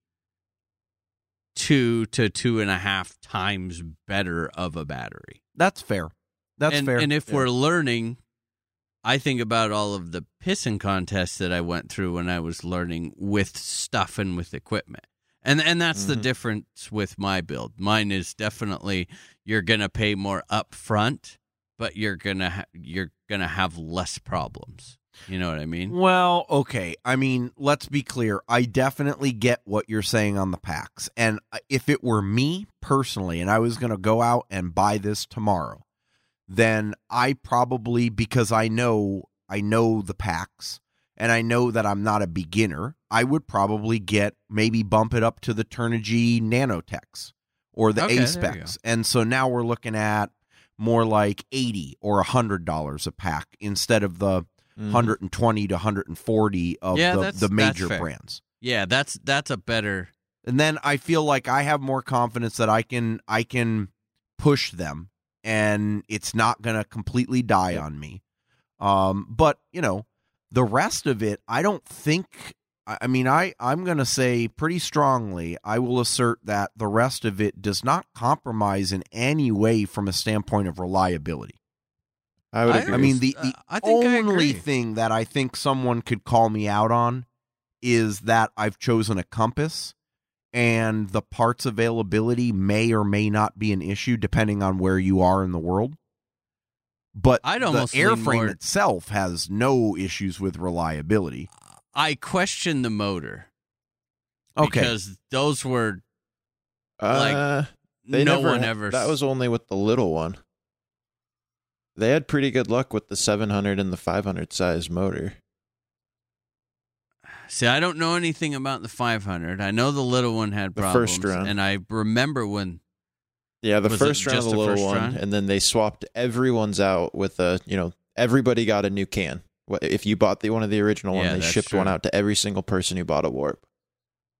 Speaker 4: two to two and a half times better of a battery.
Speaker 2: That's fair. That's
Speaker 4: and,
Speaker 2: fair.
Speaker 4: And if
Speaker 3: Yeah.
Speaker 4: we're learning, I think about all of the pissing contests that I went through when I was learning with stuff and with equipment. And and that's the
Speaker 3: Mhm.
Speaker 4: difference with my build. Mine is definitely you're going to pay more up front, but you're going to ha- you're going to have less problems. You know what I mean?
Speaker 2: Well, okay. I mean, let's be clear. I definitely get what you're saying on the packs. And uh, if it were me personally and I was going to go out and buy this tomorrow, then I probably because I know I know the packs and I know that I'm not a beginner, I would probably get maybe bump it up to the Turnigy Nanotechs or the
Speaker 4: Okay,
Speaker 2: A-Specs. And so now we're looking at more like 80 or $100 a pack instead of the
Speaker 3: Mhm.
Speaker 2: 120 to 140 of
Speaker 4: Yeah,
Speaker 2: the, the major brands.
Speaker 4: Yeah, that's that's a better
Speaker 2: And then I feel like I have more confidence that I can I can push them and it's not going to completely die
Speaker 3: Yep.
Speaker 2: on me. Um but, you know, the rest of it I don't think I I mean I I'm going to say pretty strongly I will assert that the rest of it does not compromise in any way from a standpoint of reliability.
Speaker 3: I would
Speaker 4: I-
Speaker 3: agree.
Speaker 2: I mean, the,
Speaker 4: Uh,
Speaker 2: the
Speaker 4: I think I
Speaker 2: only
Speaker 4: agree.
Speaker 2: thing that I think someone could call me out on is that I've chosen a compass and the parts availability may or may not be an issue depending on where you are in the world. But
Speaker 4: I'd
Speaker 2: the
Speaker 4: almost lean
Speaker 2: airframe
Speaker 4: more-
Speaker 2: itself has no issues with reliability.
Speaker 4: I question the motor
Speaker 2: Okay.
Speaker 4: because those were
Speaker 3: uh, they
Speaker 4: no
Speaker 3: never,
Speaker 4: one ever
Speaker 3: That was only with the little one. They had pretty good luck with the 700 and the 500 size motor.
Speaker 4: See, I don't know anything about the 500. I know the little one had
Speaker 3: The
Speaker 4: problems,
Speaker 3: first round.
Speaker 4: and I remember when.
Speaker 3: Yeah, the first round the little one,
Speaker 4: round?
Speaker 3: and then they swapped everyone's out with a, you know, everybody got a new can. If you bought the one of the original
Speaker 4: Yeah,
Speaker 3: one, they shipped one out to every single person who bought a warp.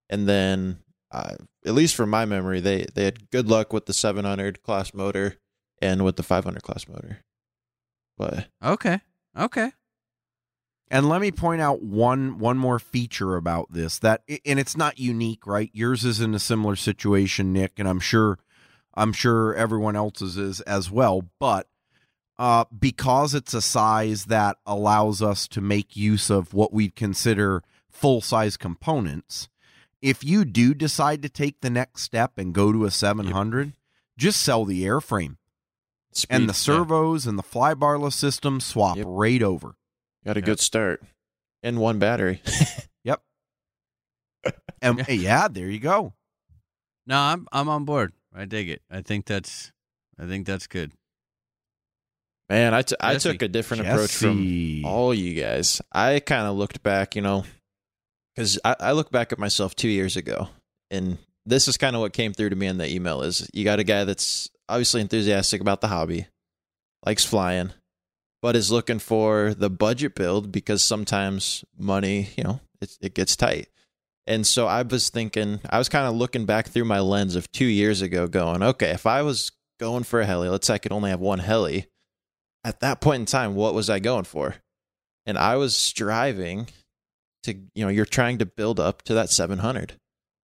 Speaker 3: And then, uh, at least from my memory, they they had good luck with the 700 class motor and with the 500 class motor. But
Speaker 4: Okay, okay,
Speaker 2: And let me point out one one more feature about this that and it's not unique, right? Yours is in a similar situation, Nick, and I'm sure I'm sure everyone else's is as well, but uh, because it's a size that allows us to make use of what we consider full size components, if you do decide to take the next step and go to a 700, just sell the airframe and the servos and the flybarless system swap
Speaker 3: Yep.
Speaker 2: right over.
Speaker 3: got a good start and one battery.
Speaker 2: Yep. And yeah, there you go.
Speaker 4: no, I'm I'm on board. I dig it. I think that's I think that's good.
Speaker 3: Man, I, t- I
Speaker 4: Jesse.
Speaker 3: took a different approach from all you guys. I kind of looked back, you know, because I, I look back at myself two years ago, and this is kind of what came through to me in the email is you got a guy that's obviously enthusiastic about the hobby, likes flying, but is looking for the budget build because sometimes money, you know, it, it gets tight. And so I was thinking, I was kind of looking back through my lens of two years ago, going, okay, if I was going for a heli, let's say I could only have one heli, at that point in time, what was I going for? And I was striving to, you know, you're trying to build up to that 700.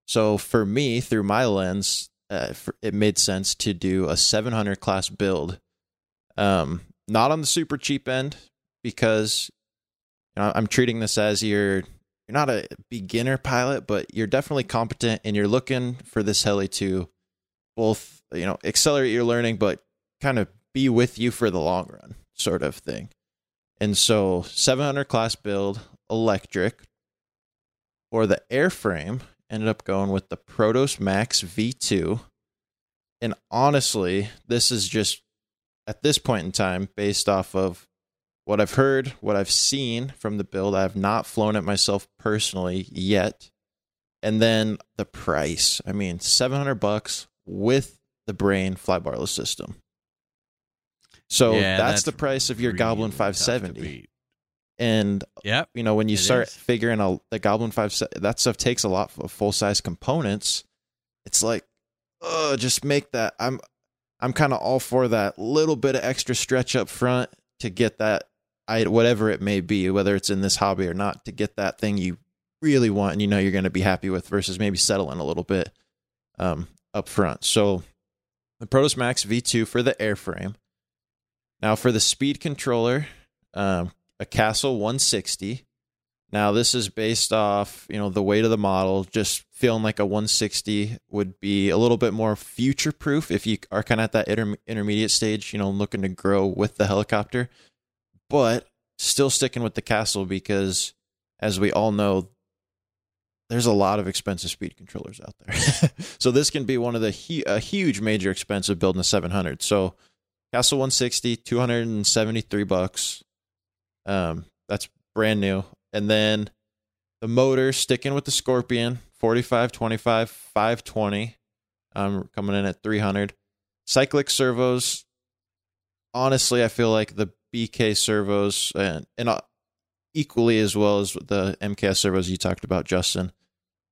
Speaker 3: So for me, through my lens, uh, it made sense to do a 700 class build. Um, not on the super cheap end because you know, I'm treating this as you're you're not a beginner pilot, but you're definitely competent, and you're looking for this heli to both you know accelerate your learning, but kind of be with you for the long run, sort of thing. And so, 700 class build electric, or the airframe ended up going with the Protos Max V2. And honestly, this is just at this point in time based off of what I've heard, what I've seen from the build. I have not flown it myself personally yet. And then the price. I mean, 700 bucks with the brain flybarless system. So
Speaker 4: Yeah,
Speaker 3: that's, the price of your Goblin 570. And
Speaker 4: Yep.
Speaker 3: you know when you start
Speaker 4: is.
Speaker 3: figuring out the Goblin Five, that stuff takes a lot of full size components. It's like, oh, just make that. I'm, I'm kind of all for that little bit of extra stretch up front to get that, I whatever it may be, whether it's in this hobby or not, to get that thing you really want and you know you're going to be happy with, versus maybe settling a little bit um, up front. So the Protos Max V2 for the airframe. Now for the speed controller, um, a Castle 160. Now this is based off, you know, the weight of the model, just feeling like a 160 would be a little bit more future proof if you are kind of at that inter- intermediate stage, you know, looking to grow with the helicopter. But still sticking with the Castle because as we all know, there's a lot of expensive speed controllers out there. so this can be one of the hu- a huge major expense of building a 700. So Castle 160, 273 bucks. Um, that's brand new. And then the motor sticking with the Scorpion, 45, 25, 520. Um, coming in at 300. Cyclic servos. Honestly, I feel like the BK servos and, and uh, equally as well as the MKS servos you talked about, Justin,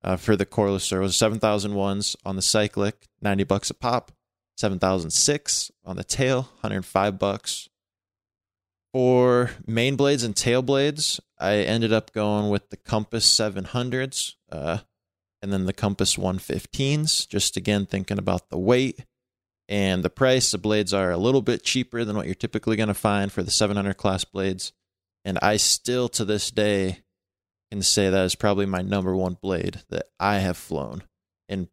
Speaker 3: uh, for the coreless servos, 7,001s on the Cyclic, 90 bucks a pop. 7006 on the tail, 105 bucks. For main blades and tail blades, I ended up going with the Compass 700s uh, and then the Compass 115s. Just again, thinking about the weight and the price. The blades are a little bit cheaper than what you're typically going to find for the 700 class blades. And I still, to this day, can say that is probably my number one blade that I have flown and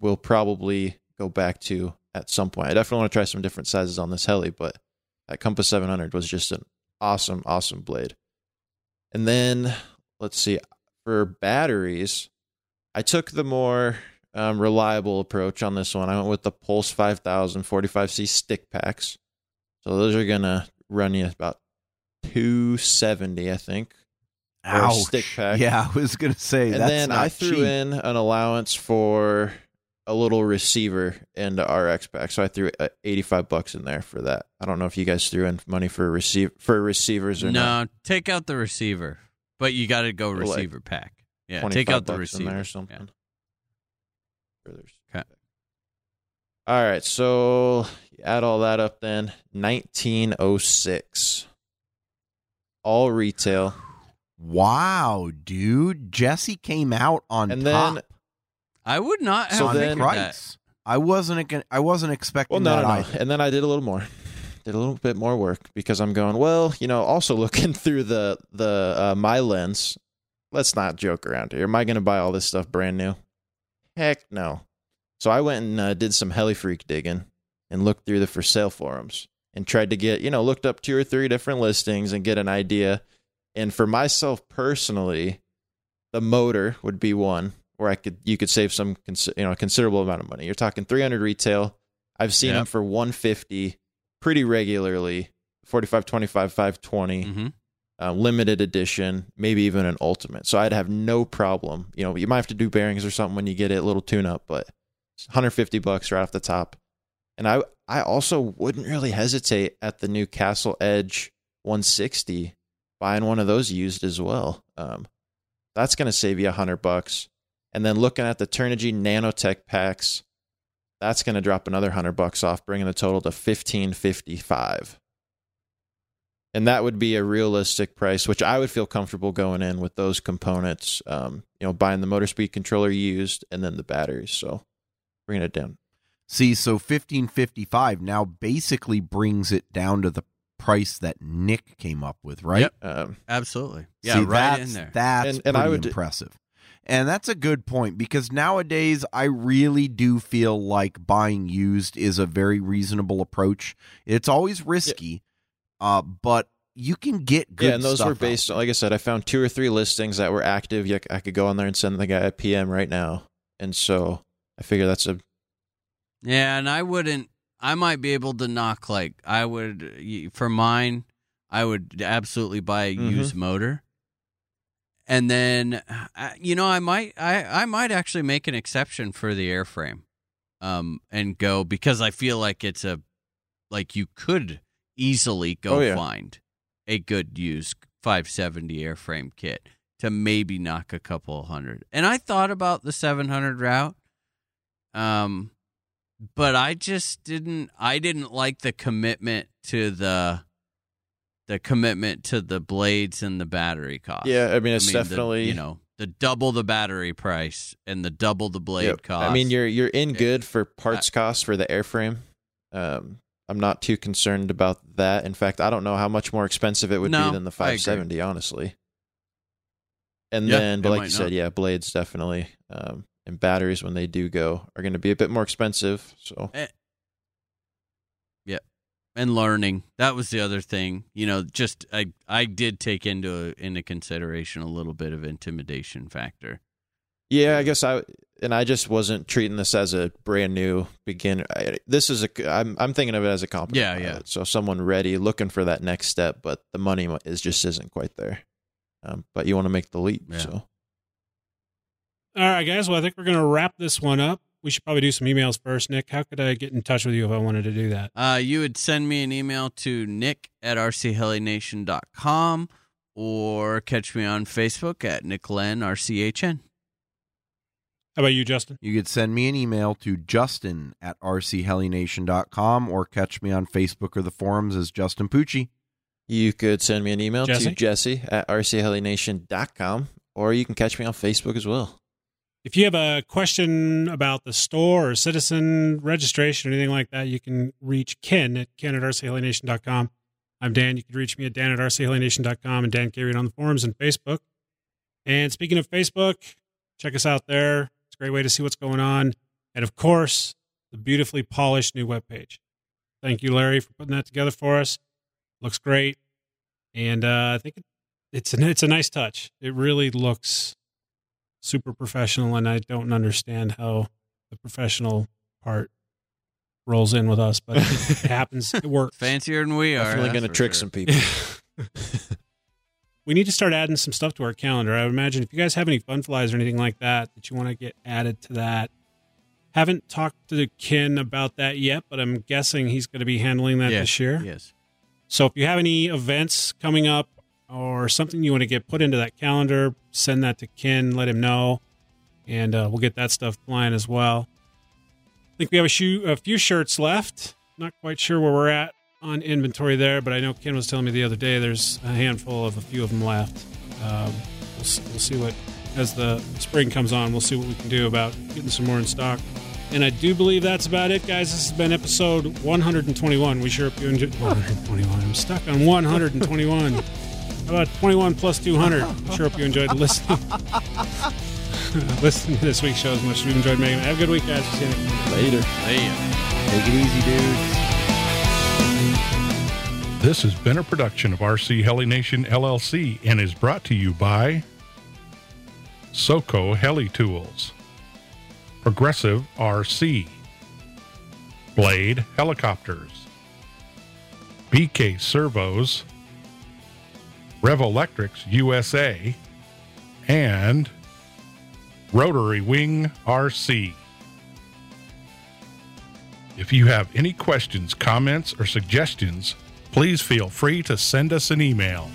Speaker 3: will probably go back to at some point. I definitely want to try some different sizes on this heli, but that Compass 700 was just an awesome, awesome blade. And then let's see, for batteries, I took the more um, reliable approach on this one. I went with the Pulse 5000 45C stick packs. So those are going to run you about 270, I think.
Speaker 2: Ouch.
Speaker 3: stick pack.
Speaker 2: Yeah, I was gonna say.
Speaker 3: And then I threw
Speaker 2: cheap.
Speaker 3: in an allowance for a little receiver in the RX pack. So I threw uh, 85 bucks in there for that. I don't know if you guys threw in money for receive for receivers or
Speaker 4: No,
Speaker 3: not.
Speaker 4: take out the receiver, but you got to go
Speaker 3: Like
Speaker 4: receiver pack. Yeah, take out the receiver
Speaker 3: or something. Sure there's-
Speaker 4: Okay.
Speaker 3: All right, so you add all that up then 1906. All retail.
Speaker 2: Wow, dude, Jesse came out on
Speaker 3: And
Speaker 2: top
Speaker 3: then
Speaker 4: I would not have
Speaker 3: So
Speaker 2: on
Speaker 3: then-
Speaker 4: figured that.
Speaker 2: I wasn't. I wasn't expecting
Speaker 3: Well, no,
Speaker 2: that
Speaker 3: no, no. And then I did a little more. Did a little bit more work because I'm going, well, you know, also looking through the the uh, my lens. Let's not joke around here. Am I going to buy all this stuff brand new? Heck no. So I went and uh, did some heli freak digging and looked through the for sale forums and tried to get, you know, looked up two or three different listings and get an idea. And for myself personally, the motor would be one where I could you could save some you know a considerable amount of money. You're talking 300 retail. I've seen
Speaker 4: Yep.
Speaker 3: them for 150 pretty regularly. 45 25 520
Speaker 4: hmm
Speaker 3: uh, limited edition, maybe even an ultimate. So I'd have no problem. You know, you might have to do bearings or something when you get it, a little tune up, but 150 bucks right off the top. And I I also wouldn't really hesitate at the new Castle Edge 160 buying one of those used as well. Um, that's going to save you hundred bucks. And then looking at the Turnigy Nanotech packs, that's going to drop another hundred bucks off, bringing the total to 1555. and that would be a realistic price, which I would feel comfortable going in with those components. Um, you know, buying the motor speed controller used and then the batteries. So bringing it down.
Speaker 2: See, so 1555 now basically brings it down to the price that Nick came up with, right?
Speaker 4: Yep.
Speaker 3: Um,
Speaker 4: Absolutely. Yeah,
Speaker 2: See,
Speaker 4: right in there.
Speaker 2: That's
Speaker 3: And- and I
Speaker 2: pretty
Speaker 3: would-
Speaker 2: impressive. And that's a good point because nowadays I really do feel like buying used is a very reasonable approach. It's always risky, uh, but you can get good
Speaker 3: yeah, and those
Speaker 2: stuff
Speaker 3: were based.
Speaker 2: there.
Speaker 3: Like I said, I found two or three listings that were active. I could go on there and send the guy a PM right now, and so I figure that's a
Speaker 4: Yeah, and I wouldn't. I might be able to knock like I would for mine. I would absolutely buy a
Speaker 3: Mhm.
Speaker 4: used motor, and then uh, you know I might I I might actually make an exception for the airframe, um, and go because I feel like it's a like you could easily go
Speaker 3: Oh, yeah.
Speaker 4: find a good used 570 airframe kit to maybe knock a couple hundred. And I thought about the 700 route. Um but I just didn't I didn't like the commitment to the the commitment to the blades and the battery cost.
Speaker 3: yeah. I mean, it's
Speaker 4: I mean, the-
Speaker 3: definitely
Speaker 4: you know the double the battery price and the double the blade
Speaker 3: Yep.
Speaker 4: cost.
Speaker 3: I mean, you're you're in good for parts cost for the airframe. Um, I'm not too concerned about that. In fact, I don't know how much more expensive it would
Speaker 4: No,
Speaker 3: be than the 570, honestly. And
Speaker 4: Yeah,
Speaker 3: then, but like you said, yeah, blades definitely, um, and batteries when they do go are going to be a bit more expensive. So
Speaker 4: and learning that was the other thing. You know, just I I did take into into consideration a little bit of intimidation factor.
Speaker 3: yeah, I guess I and I just wasn't treating this as a brand new beginner. I, this is a I'm I'm thinking of it as a competent.
Speaker 4: Yeah, yeah.
Speaker 3: So someone ready, looking for that next step, but the money is just isn't quite there. Um, but you want to make the leap.
Speaker 4: Yeah.
Speaker 3: So
Speaker 1: All right, guys. Well, I think we're going to wrap this one up. We should probably do some emails first. Nick, how could I get in touch with you if I wanted to do that?
Speaker 4: Uh, you would send me an email to nick at rchelination.com or catch me on Facebook at nicklen rchn.
Speaker 1: How about you, Justin?
Speaker 2: You could send me an email to justin at rchelination.com or catch me on Facebook or the forums as Justin Pucci.
Speaker 3: You could send me an email
Speaker 1: Jesse?
Speaker 3: to jesse at rchelination.com or you can catch me on Facebook as well.
Speaker 1: If you have a question about the store or citizen registration or anything like that, you can reach Ken at ken at rchelination.com. I'm Dan. You can reach me at dan at rchelination.com and Dan Carrion on the forums and Facebook. And speaking of Facebook, check us out there. It's a great way to see what's going on. And of course, the beautifully polished new webpage. Thank you, Larry, for putting that together for us. Looks great. And uh, I think it's, it's a nice touch. It really looks super professional and I don't understand how the professional part rolls in with us, but it happens. It works.
Speaker 4: Fancier than we are.
Speaker 3: Definitely
Speaker 4: that's
Speaker 3: going to trick
Speaker 4: sure.
Speaker 3: some people.
Speaker 1: we need to start adding some stuff to our calendar. I would imagine if you guys have any fun flies or anything like that that you want to get added to that. Haven't talked to Ken about that yet, but I'm guessing he's going to be handling that
Speaker 4: Yes,
Speaker 1: this year.
Speaker 4: Yes.
Speaker 1: So if you have any events coming up or something you want to get put into that calendar, send that to Ken, let him know, and uh, we'll get that stuff flying as well. I think we have a, shoe, a few shirts left. Not quite sure where we're at on inventory there, but I know Ken was telling me the other day there's a handful of a few of them left. Um, we'll, we'll see what, as the spring comes on, we'll see what we can do about getting some more in stock. And I do believe that's about it, guys. This has been episode 121. We sure hope you enjoyed 121. I'm stuck on 121. How about 21 plus 200? I sure hope you enjoyed listening. listening to this week's show as much as we enjoyed making it. Have a good week, guys. We'll see you next time.
Speaker 3: Later.
Speaker 2: Take it easy, dudes.
Speaker 5: This has been a production of RC Heli Nation LLC and is brought to you by SoCo Heli Tools, Progressive RC, Blade Helicopters, BK Servos, Revolectrix USA, and Rotary Wing RC. If you have any questions, comments, or suggestions, please feel free to send us an email